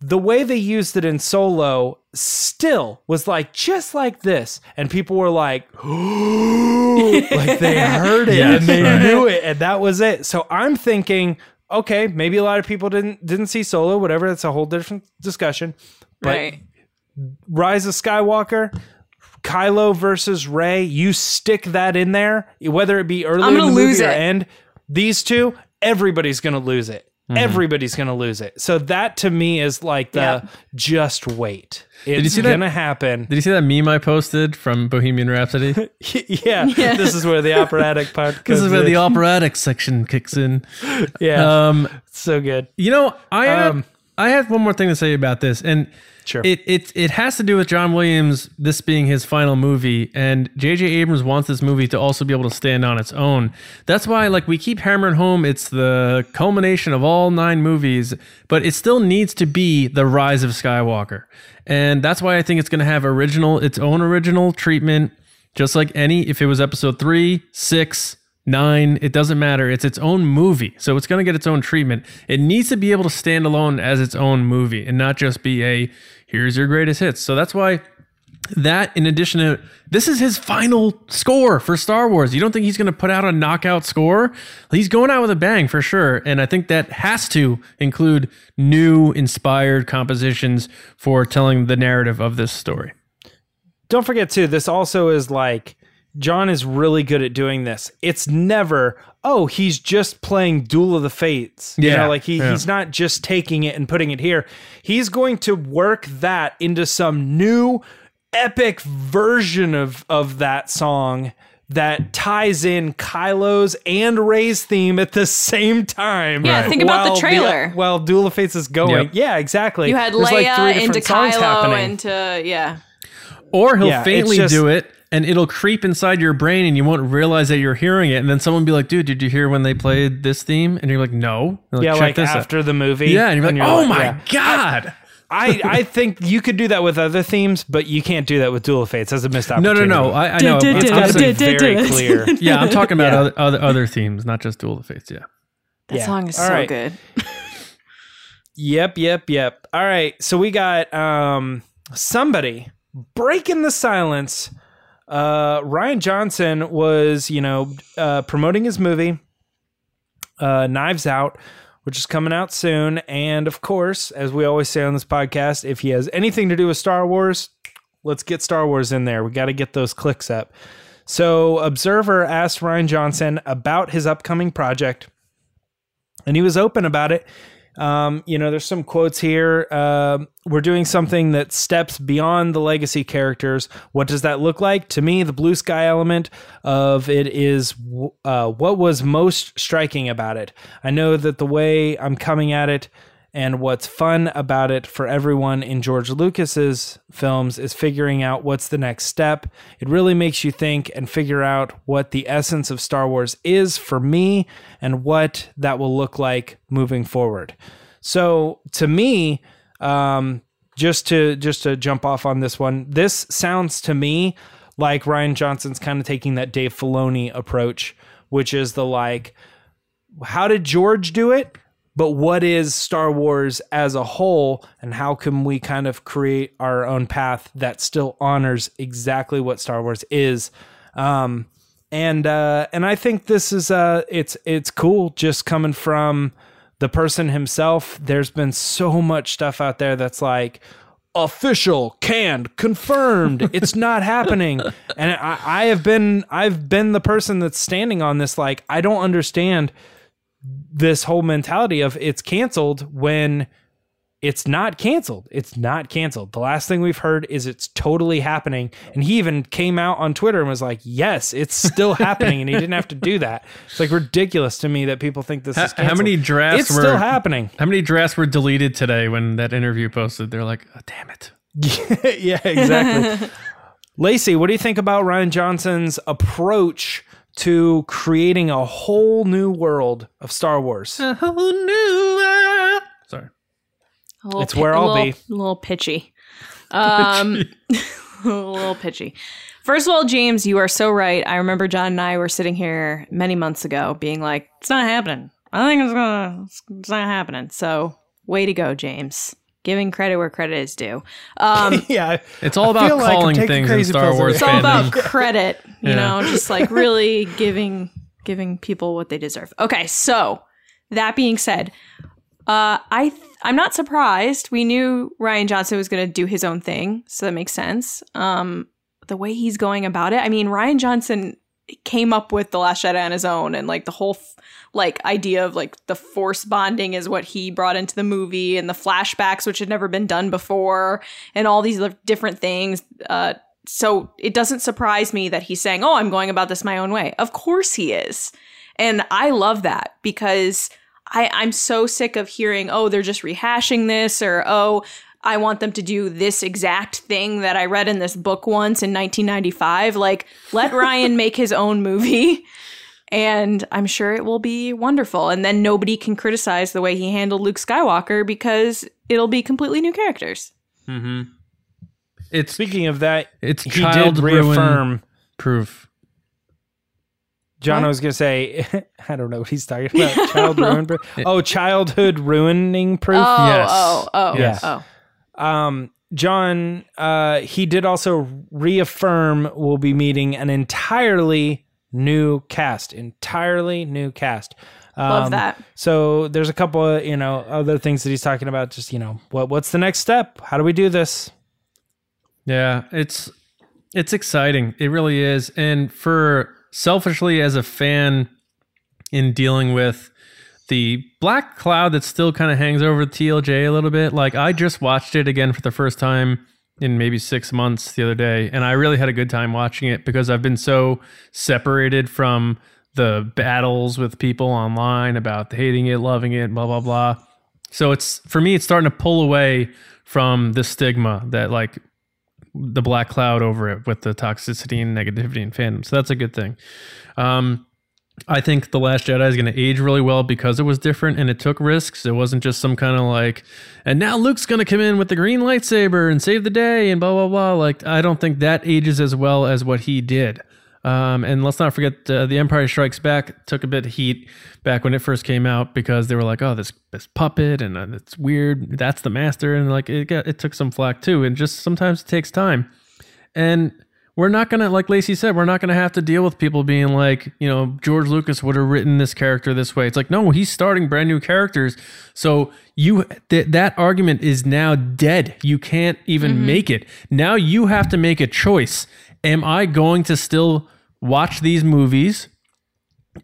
the way they used it in solo still was like just like this and people were like [gasps] like they [laughs] heard it Yes, and they right. knew it and that was it so i'm thinking okay maybe a lot of people didn't didn't see solo whatever that's a whole different discussion but right. Rise of Skywalker, Kylo versus Rey, you stick that in there, whether it be early I'm in the gonna movie lose or it. end, these two, everybody's gonna lose it. Mm-hmm. Everybody's gonna lose it. So that to me is like the Yeah. just wait. It's you see that- gonna happen. Did you see that meme I posted from Bohemian Rhapsody? [laughs] [laughs] yeah, this is where the operatic part [laughs] this is comes where the operatic section kicks in. yeah, Um, so good. you know, I had, Um, I had one more thing to say about this, and Sure. it it it has to do with John Williams. This being his final movie, and J.J. Abrams wants this movie to also be able to stand on its own. That's why, like, we keep hammering home, it's the culmination of all nine movies, but it still needs to be the Rise of Skywalker, and that's why I think it's going to have original, its own original treatment, just like any. If it was Episode three, six, nine, it doesn't matter. It's its own movie. So it's going to get its own treatment. It needs to be able to stand alone as its own movie and not just be a here's your greatest hits. So that's why that in addition to this is his final score for Star Wars. You don't think he's going to put out a knockout score? He's going out with a bang for sure, and I think that has to include new inspired compositions for telling the narrative of this story. Don't forget too, this also is like John is really good at doing this. It's never, oh, he's just playing Duel of the Fates. You Yeah, know, like he, yeah. he's not just taking it and putting it here. He's going to work that into some new epic version of of that song that ties in Kylo's and Rey's theme at the same time. Yeah, think about the while trailer. while Duel of Fates is going. Yep. Yeah, exactly. You had There's like Leia three into Kylo into yeah. Or he'll Yeah, faintly just- do it and it'll creep inside your brain and you won't realize that you're hearing it. And then someone will be like, dude, did you hear when they played this theme? And you're like, no. They're yeah, "Check like this out." after the movie. Yeah, and you're like, oh my yeah. God. I, I think you could do that with other themes, but you can't do that with Duel of Fates. That's a missed No, opportunity. no, no. No. I, I know. Did- It's did- got to be very clear. [laughs] yeah, I'm talking about Yeah. other, other other themes, not just Duel of Fates. Yeah. That Yeah. song is All so right. good. Yep, yep, yep. All right. So we got um somebody breaking the silence. Uh Rian Johnson was, you know, uh promoting his movie uh Knives Out, which is coming out soon, and of course, as we always say on this podcast, if he has anything to do with Star Wars, let's get Star Wars in there. We got to get those clicks up. So, Observer asked Rian Johnson about his upcoming project, and he was open about it. Um, you know, there's some quotes here. Um, we're doing something that steps beyond the legacy characters. What does that look like? To me, the blue sky element of it is uh, what was most striking about it. I know that the way I'm coming at it and what's fun about it for everyone in George Lucas's films is figuring out what's the next step. It really makes you think and figure out what the essence of Star Wars is for me and what that will look like moving forward. So to me, um, just to just to jump off on this one, this sounds to me like Rian Johnson's kind of taking that Dave Filoni approach, which is the like, how did George do it? But what is Star Wars as a whole, and how can we kind of create our own path that still honors exactly what Star Wars is? Um, and uh, and I think this is uh, it's it's cool just coming from the person himself. There's been so much stuff out there that's like official, canned, confirmed. [laughs] it's not happening. And I, I have been I've been the person that's standing on this. Like I don't understand this whole mentality of it's canceled when it's not canceled. It's not canceled. The last thing we've heard is it's totally happening. And he even came out on Twitter and was like, "Yes, it's still [laughs] happening," and he didn't have to do that. It's like ridiculous to me that people think this How, is how many drafts It's were still happening. How many drafts were deleted today when that interview posted? They're like, oh, damn it. [laughs] yeah, exactly. [laughs] Lacey, what do you think about Rian Johnson's approach to creating a whole new world of Star Wars? A whole new world. Sorry. A little It's where I'll little, be. A little pitchy. [laughs] Um, [laughs] a little pitchy. First of all, James, you are so right. I remember John and I were sitting here many months ago, being like, "It's not happening. I think it's gonna. It's, it's not happening." So, way to go, James. Giving credit where credit is due. Um, [laughs] yeah, It's all about feel like calling things in Star Wars it's all about [laughs] credit, you Yeah. know, just like [laughs] really giving giving people what they deserve. Okay, so that being said, uh, I th- I'm not surprised. We knew Rian Johnson was going to do his own thing, so that makes sense. Um, the way he's going about it, I mean, Rian Johnson came up with the Last Jedi on his own, and like the whole f- like idea of like the force bonding is what he brought into the movie, and the flashbacks, which had never been done before, and all these different things. Uh, so it doesn't surprise me that he's saying, "Oh, I'm going about this my own way." Of course he is, and I love that because I, I'm so sick of hearing, "Oh, they're just rehashing this," or "Oh." I want them to do this exact thing that I read in this book once in 1995. Like, let Rian [laughs] make his own movie, and I'm sure it will be wonderful. And then nobody can criticize the way he handled Luke Skywalker because it'll be completely new characters. hmm It's Speaking of that, it's he child did ruin reaffirm. proof. John, What? I was gonna say, [laughs] I don't know what he's talking about. [laughs] Child ruin proof. [laughs] Oh, childhood ruining proof. Oh, Yes. oh, oh, Yes. oh. Um, John, uh, he did also reaffirm we'll be meeting an entirely new cast, entirely new cast. Love Um, that. So there's a couple of you know other things that he's talking about. Just you know what what's the next step? How do we do this? Yeah, it's it's exciting. It really is. And for selfishly as a fan in dealing with the black cloud that still kind of hangs over TLJ a little bit, like I just watched it again for the first time in maybe 6 months the other day and I really had a good time watching it because I've been so separated from the battles with people online about hating it, loving it, blah blah blah. So it's for me it's starting to pull away from the stigma that like the black cloud over it with the toxicity and negativity and fandom. So that's a good thing. Um, I think The Last Jedi is going to age really well because it was different and it took risks. It wasn't just some kind of like, and now Luke's going to come in with the green lightsaber and save the day and blah, blah, blah. Like, I don't think that ages as well as what he did. Um, and let's not forget uh, The Empire Strikes Back took a bit of heat back when it first came out because they were like, oh, this this puppet and uh, it's weird. That's the master. And like, it, got, it took some flack too. And just sometimes it takes time. And we're not gonna like Lacey said, we're not gonna have to deal with people being like, you know, George Lucas would have written this character this way. It's like, no, he's starting brand new characters. So you th- that argument is now dead. You can't even mm-hmm. make it. Now you have to make a choice. Am I going to still watch these movies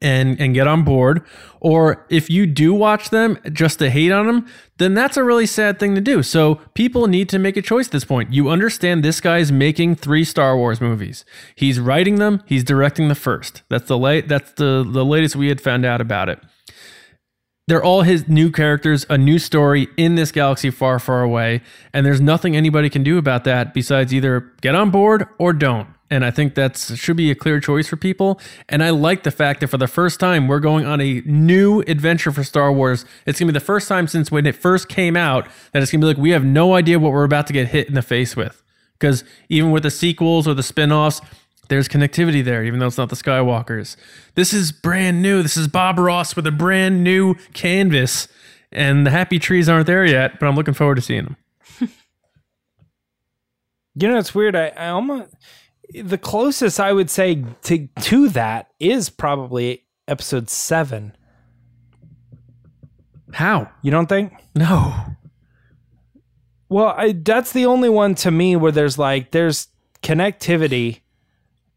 and and get on board. Or if you do watch them just to hate on them then that's a really sad thing to do. So people need to make a choice at this point. You understand this guy's making three star wars movies. He's writing them. He's directing the first. That's the late that's the the latest we had found out about it they're all his new characters, a new story in this galaxy far, far away. And there's nothing anybody can do about that besides either get on board or don't. And I think that should be a clear choice for people. And I like the fact that for the first time, we're going on a new adventure for Star Wars. It's gonna be the first time since when it first came out that it's gonna be like we have no idea what we're about to get hit in the face with. Because even with the sequels or the spin-offs, there's connectivity there, even though it's not the Skywalkers. This is brand new. This is Bob Ross with a brand new canvas, and the happy trees aren't there yet, but I'm looking forward to seeing them. [laughs] You know, it's weird. I, I almost the closest I would say to to that is probably episode seven. How? You don't think? No. Well, I, that's the only one to me where there's like there's connectivity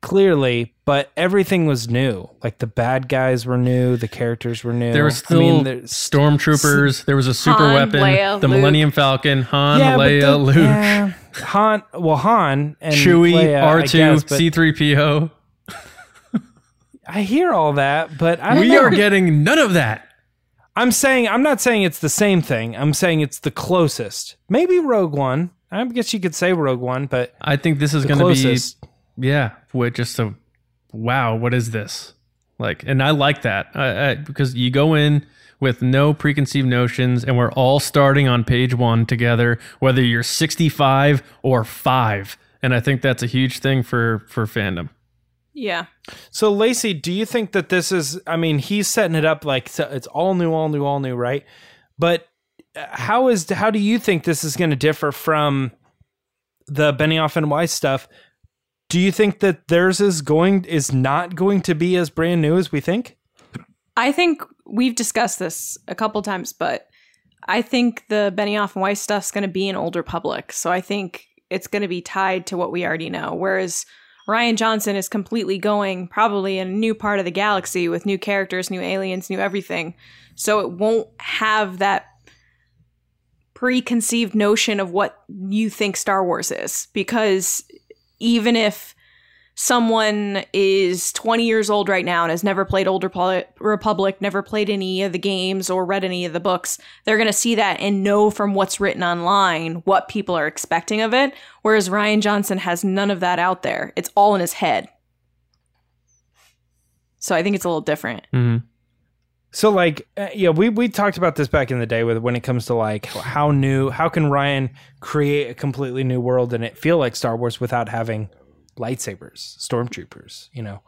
clearly, but everything was new. Like the bad guys were new, the characters were new. There were still I mean, there's- stormtroopers. There was a super Han, weapon, Leia, the Luke. Millennium Falcon, Han, yeah, Leia, the- Luke, yeah. Han. Well, Han and Chewie, Leia, I R2, guess, but C3PO. I hear all that, but I don't We know. are getting none of that. I'm saying I'm not saying it's the same thing. I'm saying it's the closest. Maybe Rogue One. I guess you could say Rogue One, but I think this is going to be yeah with just a wow what is this like and i like that I, I, because you go in with no preconceived notions and we're all starting on page one together whether you're 65 or 5 and i think that's a huge thing for for fandom Yeah. So Lacey, do you think that this is? I mean, he's setting it up like so it's all new, all new, all new, right? But uh, how is how do you think this is going to differ from the Benioff and Weiss stuff? Do you think that theirs is going is not going to be as brand new as we think? I think we've discussed this a couple times, but I think the Benioff and Weiss stuff's going to be an older public. So I think it's going to be tied to what we already know. Whereas Rian Johnson is completely going probably in a new part of the galaxy with new characters, new aliens, new everything. So it won't have that preconceived notion of what you think Star Wars is. Because even if someone is 20 years old right now and has never played Older Pol- Republic, never played any of the games or read any of the books, they're going to see that and know from what's written online what people are expecting of it. Whereas Rian Johnson has none of that out there. It's all in his head. So I think it's a little different. hmm So like uh, yeah, we we talked about this back in the day with when it comes to like how new how can Rian create a completely new world and it feel like Star Wars without having lightsabers, stormtroopers, you know,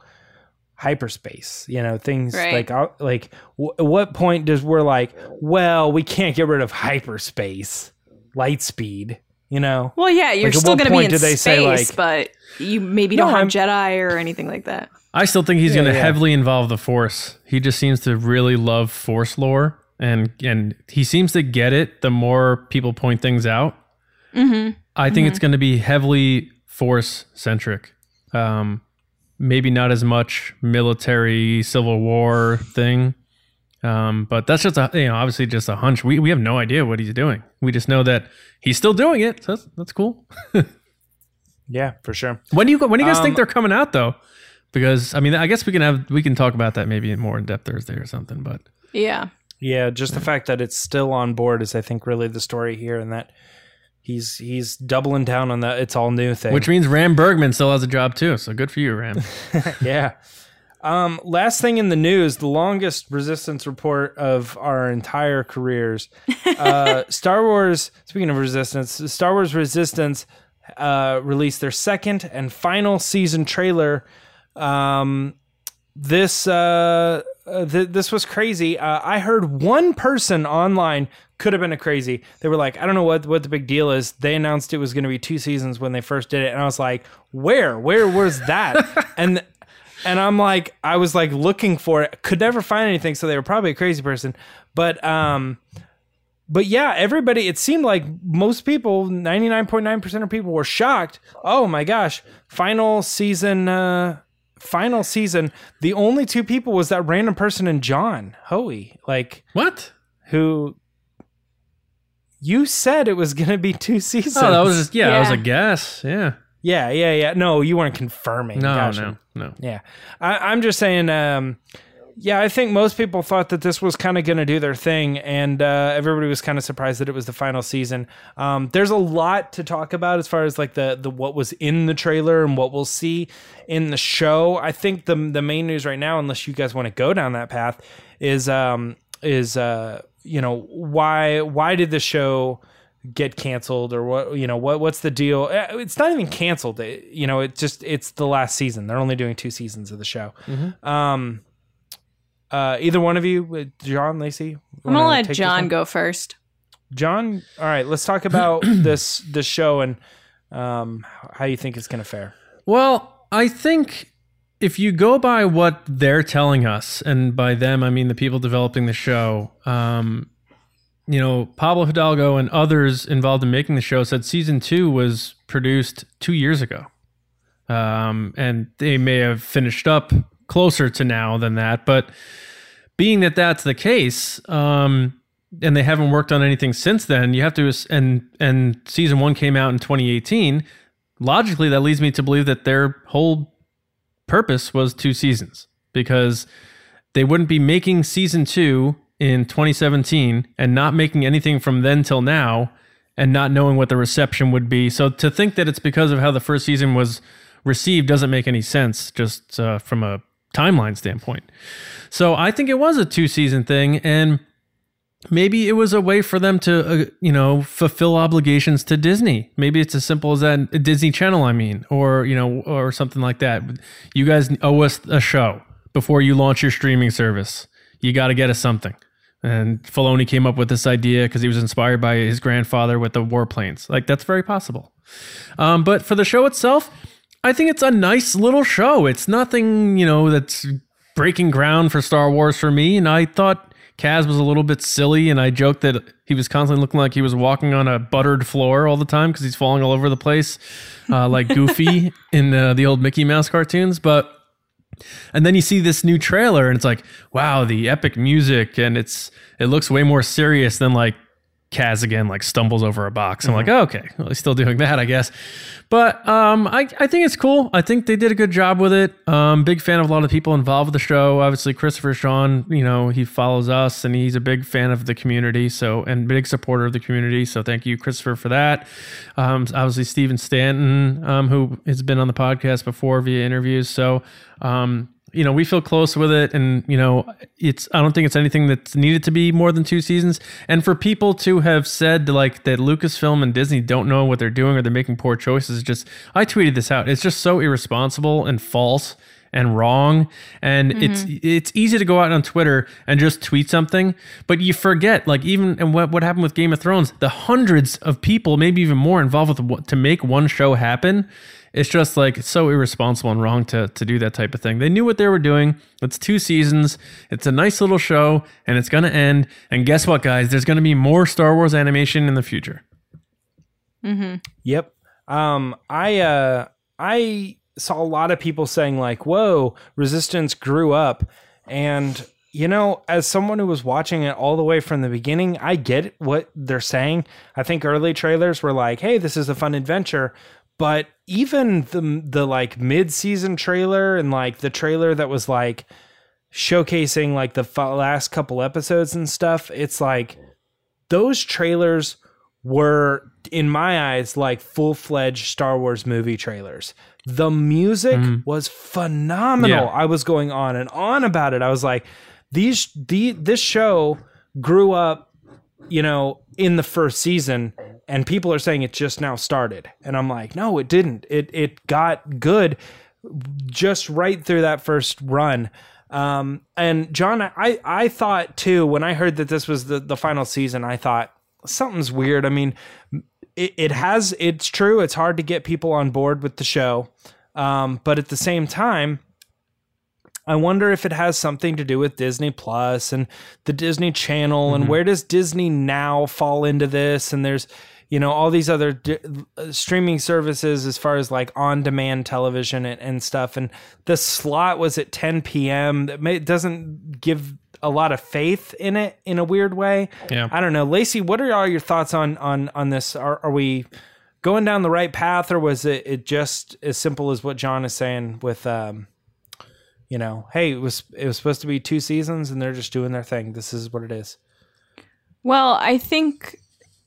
hyperspace, you know, things Right. like uh, like w- at what point does we're like, well, we can't get rid of hyperspace, light speed, You know, Well, yeah, you're Like, still going to be in space, like- but you maybe No, don't have I'm- Jedi or anything like that. I still think he's Yeah, going to yeah. heavily involve the Force. He just seems to really love Force lore, and and he seems to get it. The more people point things out, Mm-hmm. I think it's going to be heavily Force centric. Um, maybe not as much military Civil War thing, um, but that's just a you know obviously just a hunch. We we have no idea what he's doing. We just know that he's still doing it. So that's that's cool. [laughs] yeah, for sure. When do you when do you guys think Um, they're coming out though? Because I mean, I guess we can have we can talk about that maybe more in depth Thursday or something. But Yeah. Yeah, just the fact that it's still on board is, I think, really the story here, and that he's he's doubling down on that it's all new thing. which means Ram Bergman still has a job too. So good for you, Ram. [laughs] yeah. Um, last thing in the news, the longest resistance report of our entire careers. Uh, [laughs] Star Wars, speaking of resistance, Star Wars Resistance uh, released their second and final season trailer. Um, this uh, uh, th- this was crazy. Uh, I heard one person online could have been a crazy. They were like, I don't know what what the big deal is. They announced it was going to be two seasons when they first did it, and I was like, where, where was that? [laughs] and and I'm like, I was like looking for it, could never find anything. So they were probably a crazy person, but um. But yeah, everybody, it seemed like most people, 99.9% of people were shocked. Oh my gosh, final season, uh, final season. The only two people was that random person and John Hoey, like what? who you said it was [laughs] going to be two seasons. Oh, that was just yeah, that was a guess. Yeah. yeah, yeah, yeah. No, you weren't confirming. No, Gotcha. no, no. Yeah, I, I'm just saying. Um, yeah, I think most people thought that this was kind of going to do their thing, and uh, everybody was kind of surprised that it was the final season. Um, there's a lot to talk about as far as like the the what was in the trailer and what we'll see in the show. I think the the main news right now, unless you guys want to go down that path, is um, is uh, you know why why did the show get canceled or what you know what what's the deal Uh, it's not even canceled It- you know it just it's the last season they're only doing two seasons of the show um uh either one of you uh, john lacey I'm going to let John go first. john all right let's talk about [clears throat] this this show and um how you think it's gonna fare Well, I think if you go by what they're telling us, and by them I mean the people developing the show, um, you know, Pablo Hidalgo and others involved in making the show said season two was produced two years ago. Um, and they may have finished up closer to now than that. But being that that's the case, um, and they haven't worked on anything since then, you have to, and, and season one came out in 2018 logically that leads me to believe that their whole purpose was two seasons because they wouldn't be making season two in 2017 and not making anything from then till now and not knowing what the reception would be so to think that it's because of how the first season was received doesn't make any sense just uh, from a timeline standpoint. So i think it was a two season thing and maybe it was a way for them to uh, you know fulfill obligations to disney. Maybe it's as simple as that disney channel i mean or you know or something like that. You guys owe us a show before you launch your streaming service. You got to get us something. And Filoni came up with this idea because he was inspired by his grandfather with the warplanes. Like that's very possible. Um, but for the show itself, I think it's a nice little show. It's nothing, you know, that's breaking ground for Star Wars for me. And I thought Kaz was a little bit silly, and I joked that he was constantly looking like he was walking on a buttered floor all the time because he's falling all over the place, uh, like Goofy [laughs] in uh, the old Mickey Mouse cartoons. But and then you see this new trailer, and it's like, wow, the epic music, and it's it looks way more serious than like Kaz again, like stumbles over a box. I'm like, oh, okay, well, he's still doing that, I guess. But um, I I think it's cool. I think they did a good job with it. Um, big fan of a lot of people involved with the show. Obviously, Christopher Sean, you know, he follows us, and he's a big fan of the community. So and big supporter of the community. So thank you, Christopher, for that. Um, obviously, Stephen Stanton, um, who has been on the podcast before via interviews. So um, you know, we feel close with it, and you know, it's. I don't think it's anything that's needed to be more than two seasons. And for people to have said like that, Lucasfilm and Disney don't know what they're doing or they're making poor choices. Just, I tweeted this out. It's just so irresponsible and false and wrong. And mm-hmm. it's it's easy to go out on Twitter and just tweet something, but you forget like even and what what happened with Game of Thrones, the hundreds of people, maybe even more involved with what- to make one show happen. It's just like it's so irresponsible and wrong to to do that type of thing. They knew what they were doing. It's two seasons. It's a nice little show, and it's gonna end. And guess what, guys? There's gonna be more Star Wars animation in the future. Mhm. Yep. Um, I uh, I saw a lot of people saying like, "Whoa, Resistance grew up," and you know, as someone who was watching it all the way from the beginning, I get what they're saying. I think early trailers were like, "Hey, this is a fun adventure," but even the the like mid season trailer and like the trailer that was like showcasing like the f- last couple episodes and stuff, it's like those trailers were in my eyes like full-fledged Star Wars movie trailers. The music mm-hmm. was phenomenal. Yeah. I was going on and on about it. I was like these the this show grew up, you know, in the first season and people are saying it just now started. And I'm like, "No, it didn't. It it got good just right through that first run. Um, and John, I, I thought too, when I heard that this was the, the final season, I thought something's weird. I mean, it, it has, it's true. It's hard to get people on board with the show. Um, but at the same time, I wonder if it has something to do with Disney Plus and the Disney Channel and where does Disney now fall into this? And there's, you know, all these other di- uh, streaming services as far as like on demand television and, and stuff. And the slot was at 10 p.m. That may, doesn't give a lot of faith in it in a weird way. Yeah. I don't know. Lacey, what are all your thoughts on, on, on this? Are, are we going down the right path or was it, it just as simple as what John is saying with, um, you know, hey, it was it was supposed to be two seasons and they're just doing their thing. This is what it is. Well, I think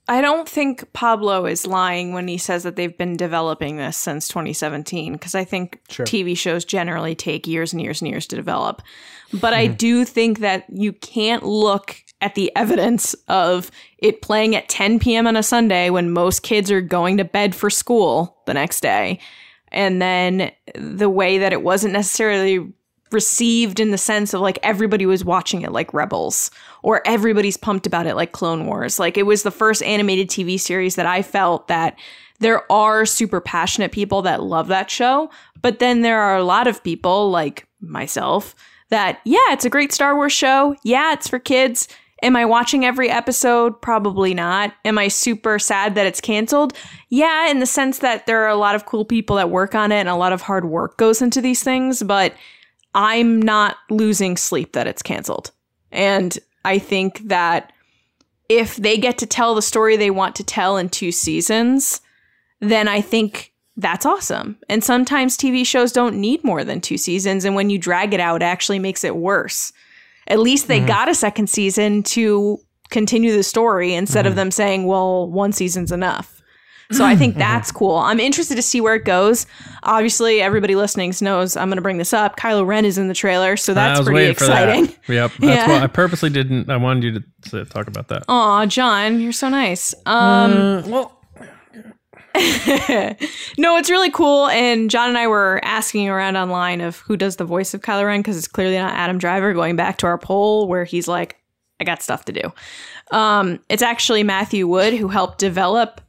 I don't think Pablo is lying when he says that they've been developing this since 2017 because I think Sure. TV shows generally take years and years and years to develop. But I hmm. do think that you can't look at the evidence of it playing at 10 p.m. on a Sunday when most kids are going to bed for school the next day. And then the way that it wasn't necessarily received in the sense of like everybody was watching it like Rebels or everybody's pumped about it like Clone Wars. Like it was the first animated TV series that I felt that there are super passionate people that love that show, but then there are a lot of people like myself that yeah, it's a great Star Wars show. Yeah, it's for kids. Am I watching every episode? Probably not. Am I super sad that it's canceled? Yeah, in the sense that there are a lot of cool people that work on it and a lot of hard work goes into these things, but I'm not losing sleep that it's canceled. And I think that if they get to tell the story they want to tell in two seasons, then I think that's awesome. And sometimes TV shows don't need more than two seasons. And when you drag it out, it actually makes it worse. At least they mm-hmm. got a second season to continue the story instead of mm-hmm. them saying, well, one season's enough. So I think that's cool. I'm interested to see where it goes. Obviously, everybody listening knows I'm going to bring this up. Kylo Ren is in the trailer, so that's pretty for that. exciting. Yep. [laughs] That's Yeah. why I purposely didn't. I wanted you to, to talk about that. Aw, John, you're so nice. Um, Uh, well, [laughs] no, it's really cool. And John and I were asking around online of who does the voice of Kylo Ren because it's clearly not Adam Driver. Going back to our poll where he's like, "I got stuff to do." Um, it's actually Matthew Wood who helped develop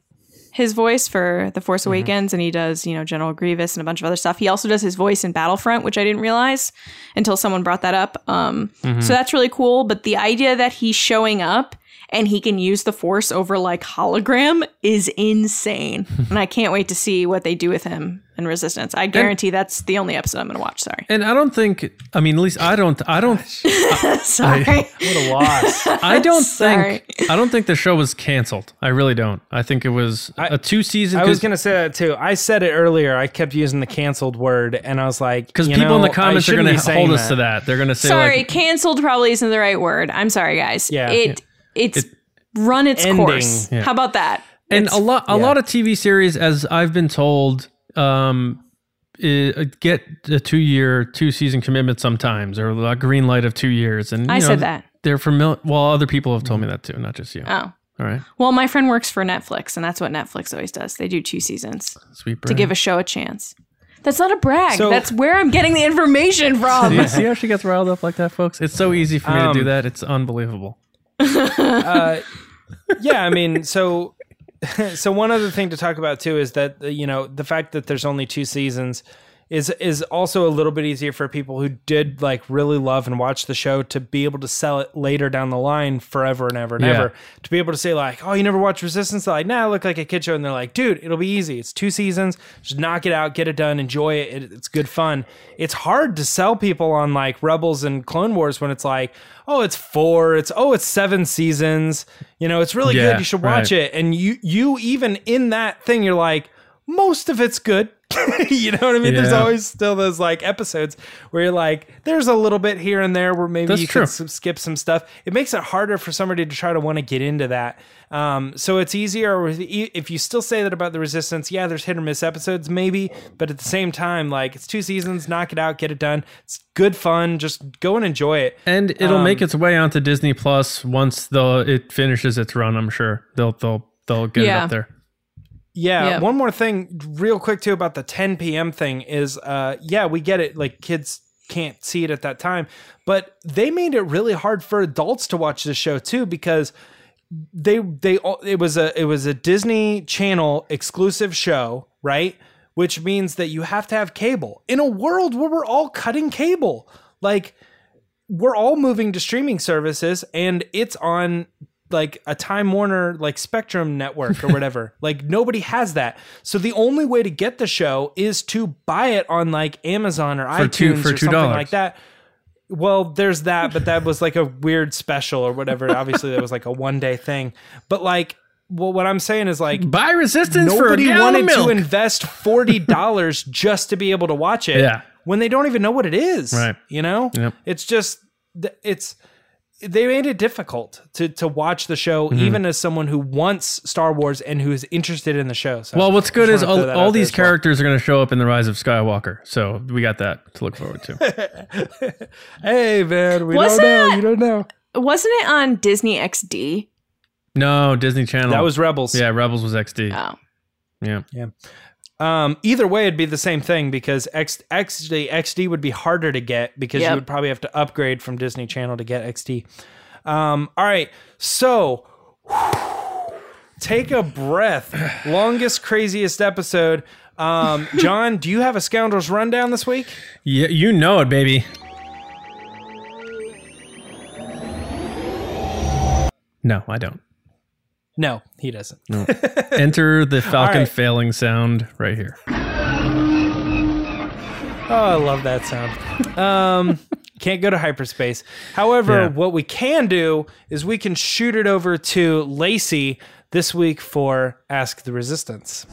his voice for The Force Awakens, and he does you know General Grievous and a bunch of other stuff. He also does his voice in Battlefront, which I didn't realize until someone brought that up. Um, So that's really cool. But the idea that he's showing up and he can use the force over like hologram is insane. [laughs] and I can't wait to see what they do with him in Resistance. I guarantee that's the only episode I'm going to watch. Sorry. and I don't think. I mean, at least I don't. I don't. [laughs] Sorry. [laughs] What a loss. I don't Sorry. think. I don't think the show was canceled. I really don't. I think it was a two season. I was gonna say that too. I said it earlier. I kept using the canceled word, and I was like, because you people in the comments are going to shouldn't hold us to that. They're going to say sorry. like, canceled probably isn't the right word. I'm sorry, guys. Yeah. It, it's run its Ending. course. Yeah. How about that? and It's- a lot a yeah. lot of TV series, as I've been told, um, i- get a two year, two season commitment sometimes, or a green light of two years. And you I know, said that. They're familiar. Well, other people have told me that too, not just you. Oh. All right, Well, my friend works for Netflix, and that's what Netflix always does. They do two seasons sweet. to give a show a chance. That's not a brag. So- That's where I'm getting the information [laughs] from. you see how she gets riled up like that, folks? It's so easy for me to do Um, that. It's unbelievable. Uh, yeah, I mean, so [laughs] so one other thing to talk about too is that you know the fact that there's only two seasons is is also a little bit easier for people who did like really love and watch the show to be able to sell it later down the line forever and ever and Yeah. ever. To be able to say like oh you never watched resistance? They're like nah look like a kid show. And they're like dude it'll be easy. It's two seasons. Just knock it out get it done enjoy it, it it's good fun. It's hard to sell people on like rebels and clone wars when it's like oh it's four. It's oh it's seven seasons. You know it's really Yeah, good. You should watch right. it. And you you even in that thing you're like most of it's good [laughs] you know what i mean? There's always still those like episodes where you're like there's a little bit here and there where maybe That's you true. could skip some stuff. It makes it harder for somebody to try to want to get into that. Um, so it's easier with- if you still say that about the resistance yeah there's hit or miss episodes maybe but at the same time like it's two seasons knock it out get it done. It's good fun just go and enjoy it. And it'll Um, make its way onto Disney Plus once the it finishes its run. I'm sure. They'll they'll they'll get it up there. Yeah, one more thing, real quick too, about the 10 p.m. thing is, uh, yeah, we get it. Like kids can't see it at that time, but they made it really hard for adults to watch the show too because they they it was a it was a Disney Channel exclusive show, right? Which means that you have to have cable in a world where we're all cutting cable, like we're all moving to streaming services and it's on like a Time Warner like Spectrum network or whatever. [laughs] like nobody has that. So the only way to get the show is to buy it on like Amazon or For iTunes two- for or something $2. like that. Well, there's that, but that was like a weird special or whatever. Obviously, that was like a one day thing. But like, well, what I'm saying is like Buy Resistance for a nobody wanted to invest forty dollars [laughs] just to be able to watch it. Yeah. when they don't even know what it is. Right. You know. Yep. It's just it's they made it difficult to to watch the show, Mm-hmm. even as someone who wants Star Wars and who is interested in the show. So well, what's good is all, all these as well. characters are going to show up in the Rise of Skywalker, so we got that to look forward to. [laughs] Hey man, we Was don't know. that- You don't know. Wasn't it on Disney XD? no, Disney Channel. That was Rebels. yeah, Rebels was XD. Oh. Yeah. Yeah, Um, either way, it'd be the same thing because X, actually XD would be harder to get because Yep. you would probably have to upgrade from Disney Channel to get XD. Um, all right, so [sighs] take a breath. Longest, craziest episode. Um, [laughs] John, do you have a Scoundrels rundown this week? yeah, you know it, baby. No, I don't. No, he doesn't. [laughs] Enter the Falcon right. failing sound right here. Oh, I love that sound. Um, [laughs] can't go to hyperspace. However, Yeah. what we can do is we can shoot it over to Lacey this week for Ask the Resistance.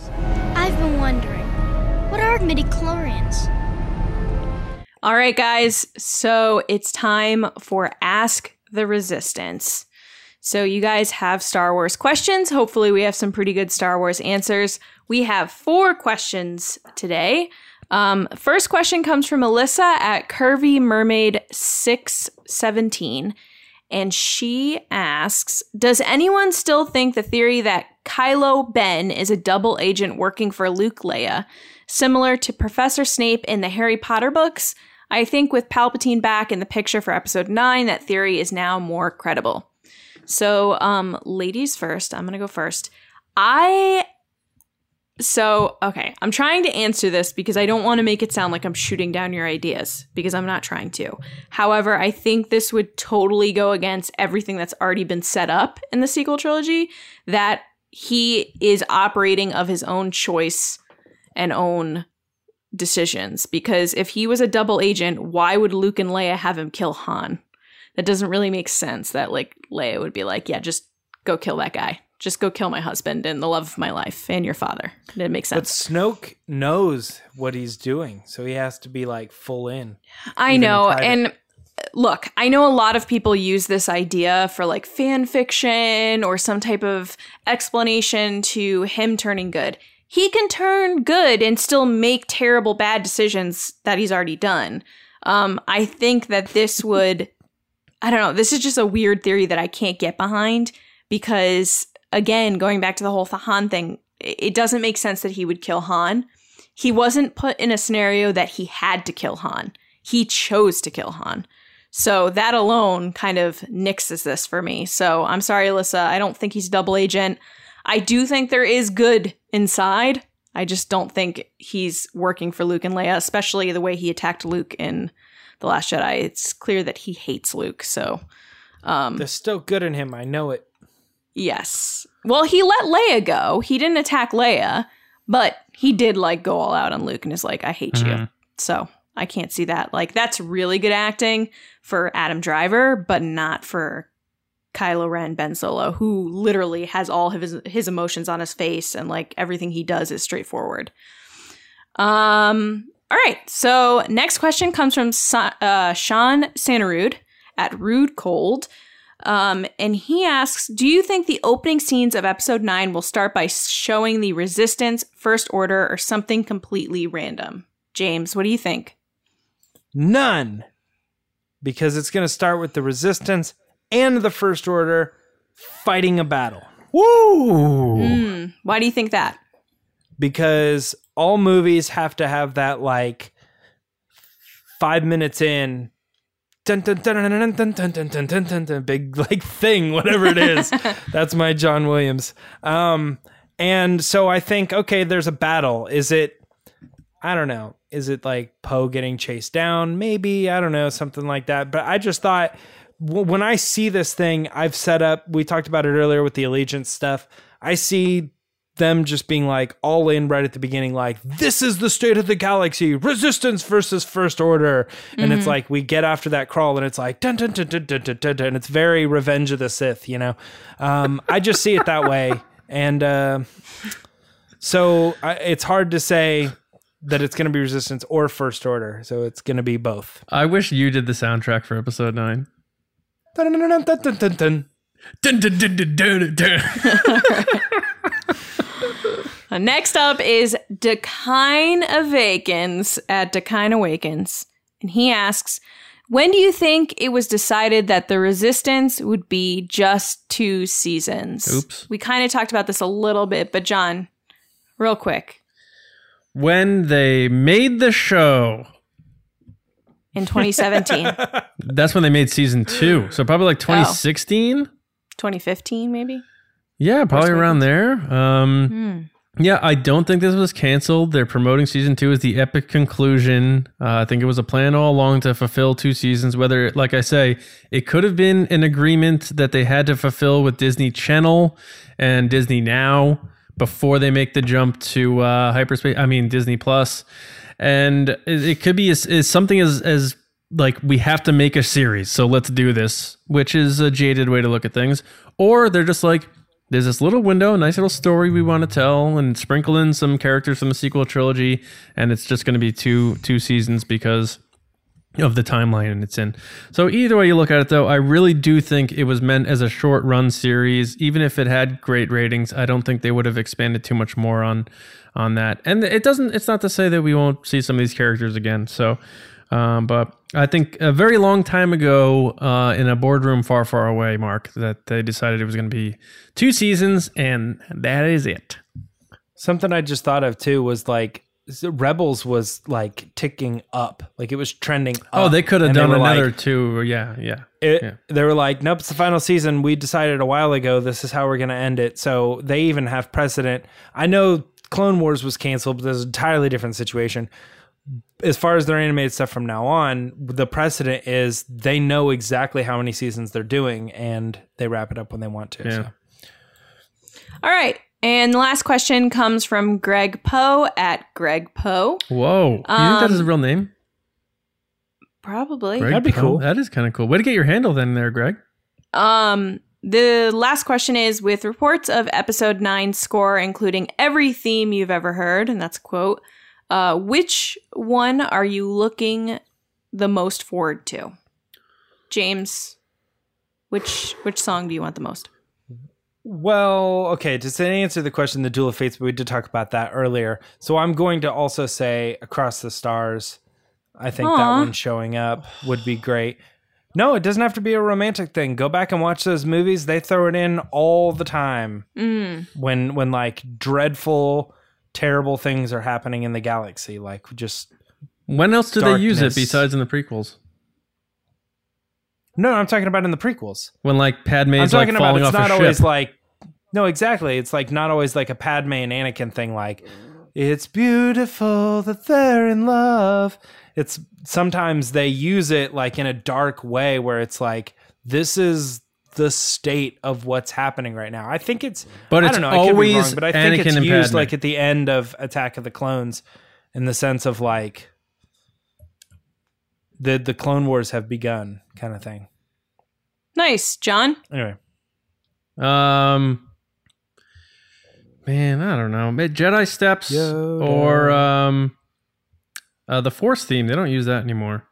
I've been wondering, what are midichlorians? All right, guys. So it's time for Ask the Resistance. So you guys have Star Wars questions. Hopefully, we have some pretty good Star Wars answers. We have four questions today. Um, first question comes from Alyssa at Curvy Mermaid 617. And she asks Does anyone still think the theory that Kylo Ben is a double agent working for Luke Leia, similar to Professor Snape in the Harry Potter books? I think with Palpatine back in the picture for episode 9, that theory is now more credible. So, um, ladies first, I'm gonna go first. I so, okay, I'm trying to answer this because I don't want to make it sound like I'm shooting down your ideas because I'm not trying to. However, I think this would totally go against everything that's already been set up in the sequel trilogy that he is operating of his own choice and own decisions because if he was a double agent, why would Luke and Leia have him kill Han? That doesn't really make sense that like Leia would be like, "Yeah, just go kill that guy." Just go kill my husband and the love of my life and your father. It makes sense. But. Snoke knows what he's doing, so he has to be like full in. I even in know. And uh, look, I know a lot of people use this idea for like fan fiction or some type of explanation to him turning good. He can turn good and still make terrible bad decisions that he's already done. Um, I think that this would, I don't know, this is just a weird theory that I can't get behind because, again, going back to the whole Han thing, it doesn't make sense that he would kill Han. he wasn't put in a scenario that he had to kill Han. He chose to kill Han. So that alone kind of nixes this for me. So I'm sorry, Alyssa. I don't think he's double agent. I do think there is good inside. I just don't think he's working for Luke and Leia, especially the way he attacked Luke in The Last Jedi. It's clear that he hates Luke. So, um, There's still good in him. I know it. yes. Well, he let Leia go. He didn't attack Leia, but he did like go all out on Luke and is like, I hate you. So I can't see that. Like, that's really good acting for Adam Driver, but not for Kylo Ren, Ben Solo, who literally has all of his, his emotions on his face and like everything he does is straightforward. Um, all right. So next question comes from Sa- uh, Sean Santarud at Rude Cold. Um, and he asks, do you think the opening scenes of episode nine will start by showing the resistance, first order, or something completely random? James, what do you think? None. Because it's going to start with the resistance and the first order fighting a battle. Woo! Hmm, why do you think that? Because all movies have to have that like five minutes in big like thing whatever it is that's my john williams um and so i think okay there's a battle is it i don't know is it like poe getting chased down maybe i don't know something like that but i just thought when i see this thing i've set up we talked about it earlier with the allegiance stuff i see them just being like all in right at the beginning, like, this is the state of the galaxy, resistance versus first order. Mm-hmm. And it's like, we get after that crawl and it's like, dun, dun, dun, dun, dun, dun, dun, and it's very Revenge of the Sith, you know? Um, I just see it that way. And uh, so I, it's hard to say that it's going to be resistance or first order. So it's going to be both. I wish you did the soundtrack for episode nine. Dun, dun, dun, dun, dun, dun. Dun, dun, dun, dun, dun, dun next up is Decine Awakens at Decine Awakens. And he asks, when do you think it was decided that the resistance would be just two seasons? Oops. We kind of talked about this a little bit, but John, real quick. when they made the show, In 2017, [laughs] that's when they made season two. So probably like 2016. 2015, maybe? Yeah, probably around there. Um, Hmm. Yeah, I don't think this was canceled. They're promoting season two as the epic conclusion. Uh, I think it was a plan all along to fulfill two seasons. Whether, like I say, it could have been an agreement that they had to fulfill with Disney Channel and Disney Now before they make the jump to uh, hyperspace. I mean, Disney Plus, and it, could be as, as something as as like we have to make a series, so let's do this, which is a jaded way to look at things. Or they're just like, there's this little window, a nice little story we want to tell, and sprinkle in some characters from the sequel trilogy, and it's just going to be two two seasons because of the timeline it's in. So either way you look at it, though, I really do think it was meant as a short run series. Even if it had great ratings, I don't think they would have expanded too much more on on that. And it doesn't. It's not to say that we won't see some of these characters again. So. Um, but I think a very long time ago, uh, in a boardroom far, far away, Mark, that they decided it was going to be two seasons, and that is it. Something I just thought of too was like Rebels was like ticking up, like it was trending. Oh, they could have done another Like, two. Yeah, yeah. it, yeah. They were like, "Nope, it's the final season. We decided a while ago this is how we're going to end it." So they even have precedent. I know Clone Wars was canceled, but there's an entirely different situation. As far as their animated stuff from now on, the precedent is they know exactly how many seasons they're doing, and they wrap it up when they want to. Yeah. So. All right. And the last question comes from Greg Poe at Greg Poe. Whoa, you think that is a real name? Probably. Greg That'd be Poe? cool. That is kind of cool. Way to get your handle then, there, Greg. Um, the last question is with reports of episode nine score, including every theme you've ever heard, and that's a quote. Uh, which one are you looking the most forward to? James, which which song do you want the most? Well, okay, to answer the question, the Duel of Fates, but we did talk about that earlier. So I'm going to also say Across the Stars. I think that one showing up would be great. No, it doesn't have to be a romantic thing. Go back and watch those movies. They throw it in all the time. Mm. When when like dreadful terrible things are happening in the galaxy. Like just When else do they use it besides in the prequels? no, I'm talking about in the prequels. When like Padme, I'm Padme's like talking about it's not always ship. like no, exactly. It's like not always like a Padme and Anakin thing. Like it's beautiful that they're in love. It's sometimes they use it like in a dark way where it's like this is the state of what's happening right now. I think it's But I it's don't know, I could be always wrong, but I think Anakin it's used Padme. like at the end of Attack of the Clones in the sense of like the the Clone Wars have begun kind of thing. Nice, John. Anyway. Um, man, I don't know. Jedi steps Yoda. or um, uh, the Force theme. They don't use that anymore.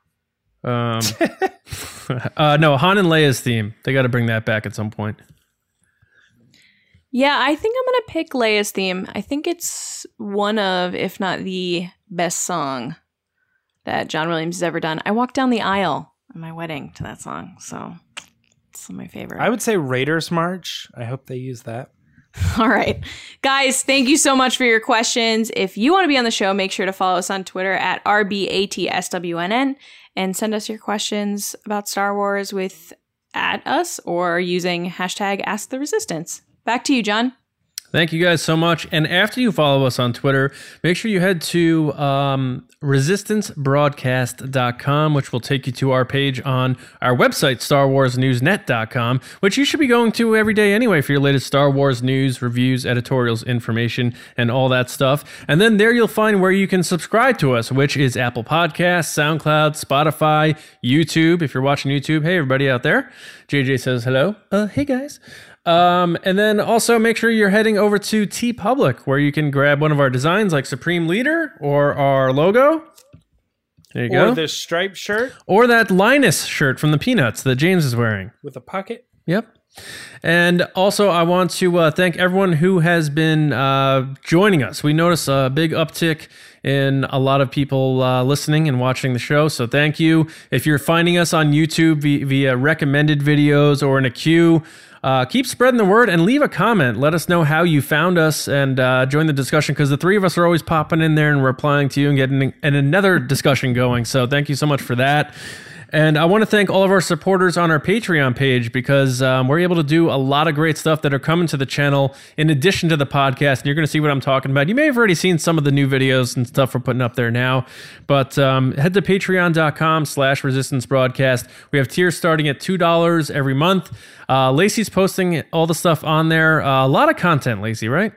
Um, [laughs] [laughs] uh, no, Han and Leia's theme. They got to bring that back at some point. Yeah, I think I'm gonna pick Leia's theme. I think it's one of, if not the best song that John Williams has ever done. I walked down the aisle at my wedding to that song, so it's my favorite. I would say Raiders March. I hope they use that. [laughs] All right. Guys, thank you so much for your questions. If you want to be on the show, make sure to follow us on Twitter at RBATSWNN and send us your questions about Star Wars with at us or using hashtag Ask the Resistance. Back to you, John. Thank you guys so much. And after you follow us on Twitter, make sure you head to um, resistancebroadcast.com, which will take you to our page on our website, starwarsnewsnet.com, which you should be going to every day anyway for your latest Star Wars news, reviews, editorials, information, and all that stuff. And then there you'll find where you can subscribe to us, which is Apple Podcasts, SoundCloud, Spotify, YouTube. If you're watching YouTube, hey, everybody out there. JJ says hello. Uh, hey, guys. Um, and then also make sure you're heading over to TeePublic where you can grab one of our designs like Supreme Leader or our logo. There you Or go. Or this striped shirt or that Linus shirt from the Peanuts that James is wearing. with a pocket. Yep. And also, I want to uh, thank everyone who has been uh, joining us. We notice a big uptick in a lot of people uh, listening and watching the show. So, thank you. If you're finding us on YouTube via, via recommended videos or in a queue, uh, keep spreading the word and leave a comment. Let us know how you found us and uh, join the discussion because the three of us are always popping in there and replying to you and getting and another discussion going. So, thank you so much for that. And I want to thank all of our supporters on our Patreon page because um, we're able to do a lot of great stuff that are coming to the channel in addition to the podcast. And you're going to see what I'm talking about. You may have already seen some of the new videos and stuff we're putting up there now. But um, head to patreon.com slash resistance broadcast. We have tiers starting at $2 every month. Uh, Lacey's posting all the stuff on there. Uh, a lot of content, Lacey, right?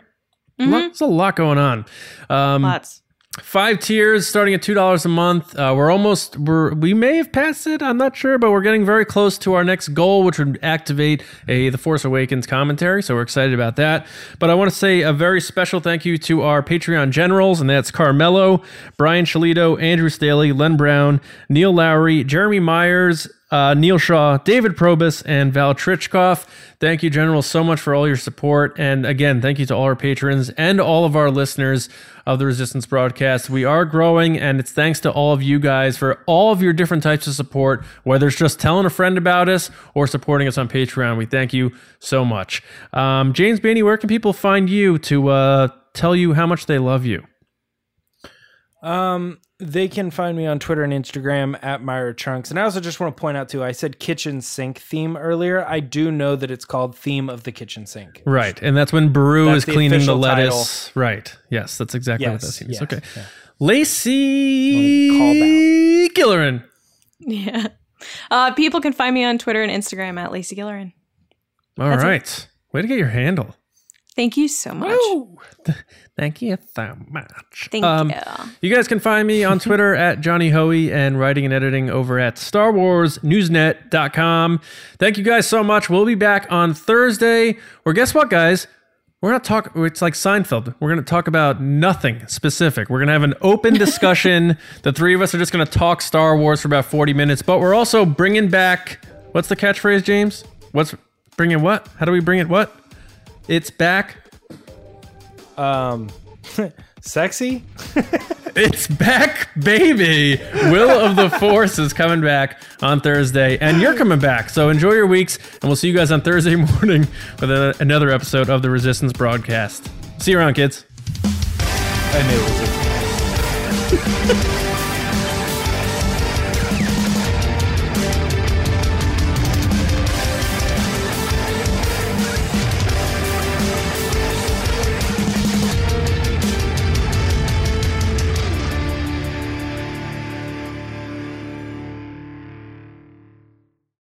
Lot- There's a lot going on. Um, Lots. Five tiers starting at two dollars a month. Uh, we're almost we're we may have passed it i'm not sure but we're getting very close to our next goal which would activate a the force awakens commentary so we're excited about that. But i want to say a very special thank you to our patreon generals and that's carmelo brian shalito andrew staley len brown neil lowry jeremy myers uh, Neil Shaw, David Probus, and Val Trichkoff. Thank you, General, so much for all your support. And again, thank you to all our patrons and all of our listeners of the Resistance broadcast. We are growing, and it's thanks to all of you guys for all of your different types of support, whether it's just telling a friend about us or supporting us on Patreon. We thank you so much. Um, James Bainey, where can people find you to uh, tell you how much they love you? Um, they can find me on Twitter and Instagram at Mirai Trunks. And I also just want to point out too, I said kitchen sink theme earlier. I do know that it's called theme of the kitchen sink. Right, and that's when Brew That's is the cleaning the official lettuce. Right. Yes, that's exactly what that seems. yes, okay. yeah. Lacey Gillerin. Yeah. Uh, people can find me on Twitter and Instagram at Lacey Gillerin. All That's it. Way to get your handle. Thank you so much. [laughs] Thank you so much. Thank Um, you. You guys can find me on [laughs] Twitter at Johnny Hoey and writing and editing over at StarWarsNewsNet.com. Thank you guys so much. We'll be back on Thursday. Or guess what, guys? We're going to talk, it's like Seinfeld. We're going to talk about nothing specific. We're going to have an open [laughs] discussion. the three of us are just going to talk Star Wars for about 40 minutes, but we're also bringing back, what's the catchphrase, James? What's bringing what? How do we bring it what? It's back. Um, [laughs] sexy? [laughs] It's back, baby. Will of the Force is coming back on Thursday, and you're coming back. So enjoy your weeks, and we'll see you guys on Thursday [laughs] morning with a, another episode of the Resistance broadcast. See you around, kids. I knew it was. A-